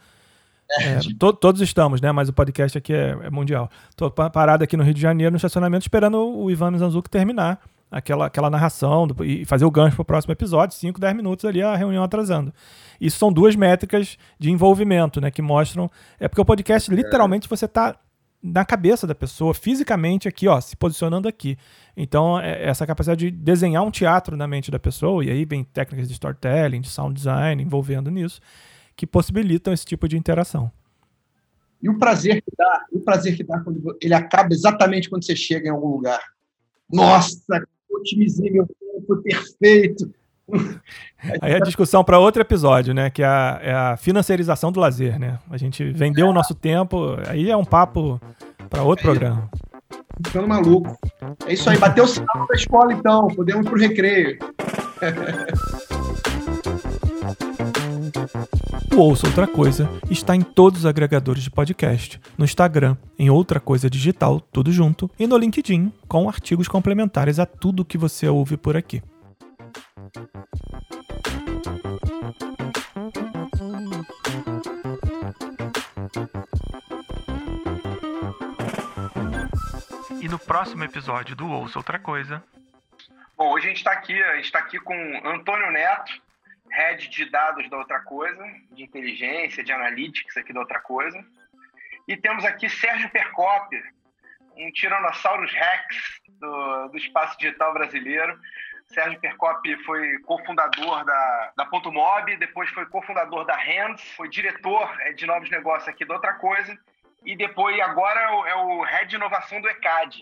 É, to, todos estamos, né? Mas o podcast aqui é, é mundial. Estou parado aqui no Rio de Janeiro, no estacionamento, esperando o Ivan Mizanzuki terminar aquela, aquela narração do, e fazer o gancho para o próximo episódio, 5, 10 minutos ali a reunião atrasando. Isso são duas métricas de envolvimento, né? Que mostram. É porque o podcast, literalmente, você está na cabeça da pessoa, fisicamente aqui, ó, se posicionando aqui. Então, é essa capacidade de desenhar um teatro na mente da pessoa, e aí vem técnicas de storytelling, de sound design envolvendo nisso, que possibilitam esse tipo de interação. E o prazer que dá, o prazer que dá quando ele acaba exatamente quando você chega em algum lugar. Nossa, otimizei meu tempo, foi perfeito. Aí a discussão para outro episódio, né? Que é a, é a, financiarização do lazer, né? A gente vendeu o nosso tempo, aí é um papo para outro programa. Ficando maluco. É isso aí, bateu o sinal da escola então, podemos ir pro recreio. O Ouça Outra Coisa está em todos os agregadores de podcast, no Instagram, em Outra Coisa Digital, tudo junto, e no LinkedIn, com artigos complementares a tudo que você ouve por aqui. E no próximo episódio do Ouça Outra Coisa. Bom, hoje a gente está aqui, está aqui com Antônio Neto, head de dados da outra coisa, de inteligência, de analytics aqui da outra coisa. E temos aqui Sérgio Percop, um Tyrannosaurus Rex do, do espaço digital brasileiro. Sérgio Percop foi cofundador da, da Ponto Mob, depois foi cofundador da Hands, foi diretor é, de novos negócios aqui da outra coisa, e depois agora é o é head de inovação do ECAD.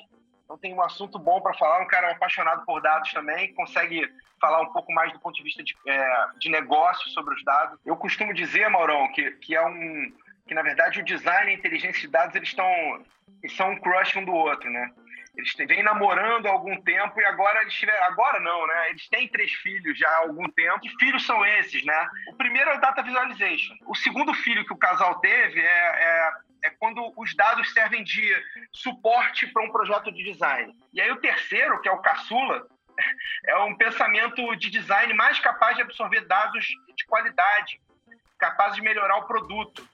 Então tem um assunto bom para falar, um cara apaixonado por dados também, consegue falar um pouco mais do ponto de vista de, é, de negócio sobre os dados. Eu costumo dizer, Maurão, que, que é um que na verdade o design e a inteligência de dados eles estão eles são um crush um do outro, né? Eles vêm namorando há algum tempo e agora eles tiveram. Agora não, né? Eles têm três filhos já há algum tempo. Que filhos são esses, né? O primeiro é o Data Visualization. O segundo filho que o casal teve é, é, é quando os dados servem de suporte para um projeto de design. E aí o terceiro, que é o caçula, é um pensamento de design mais capaz de absorver dados de qualidade, capaz de melhorar o produto.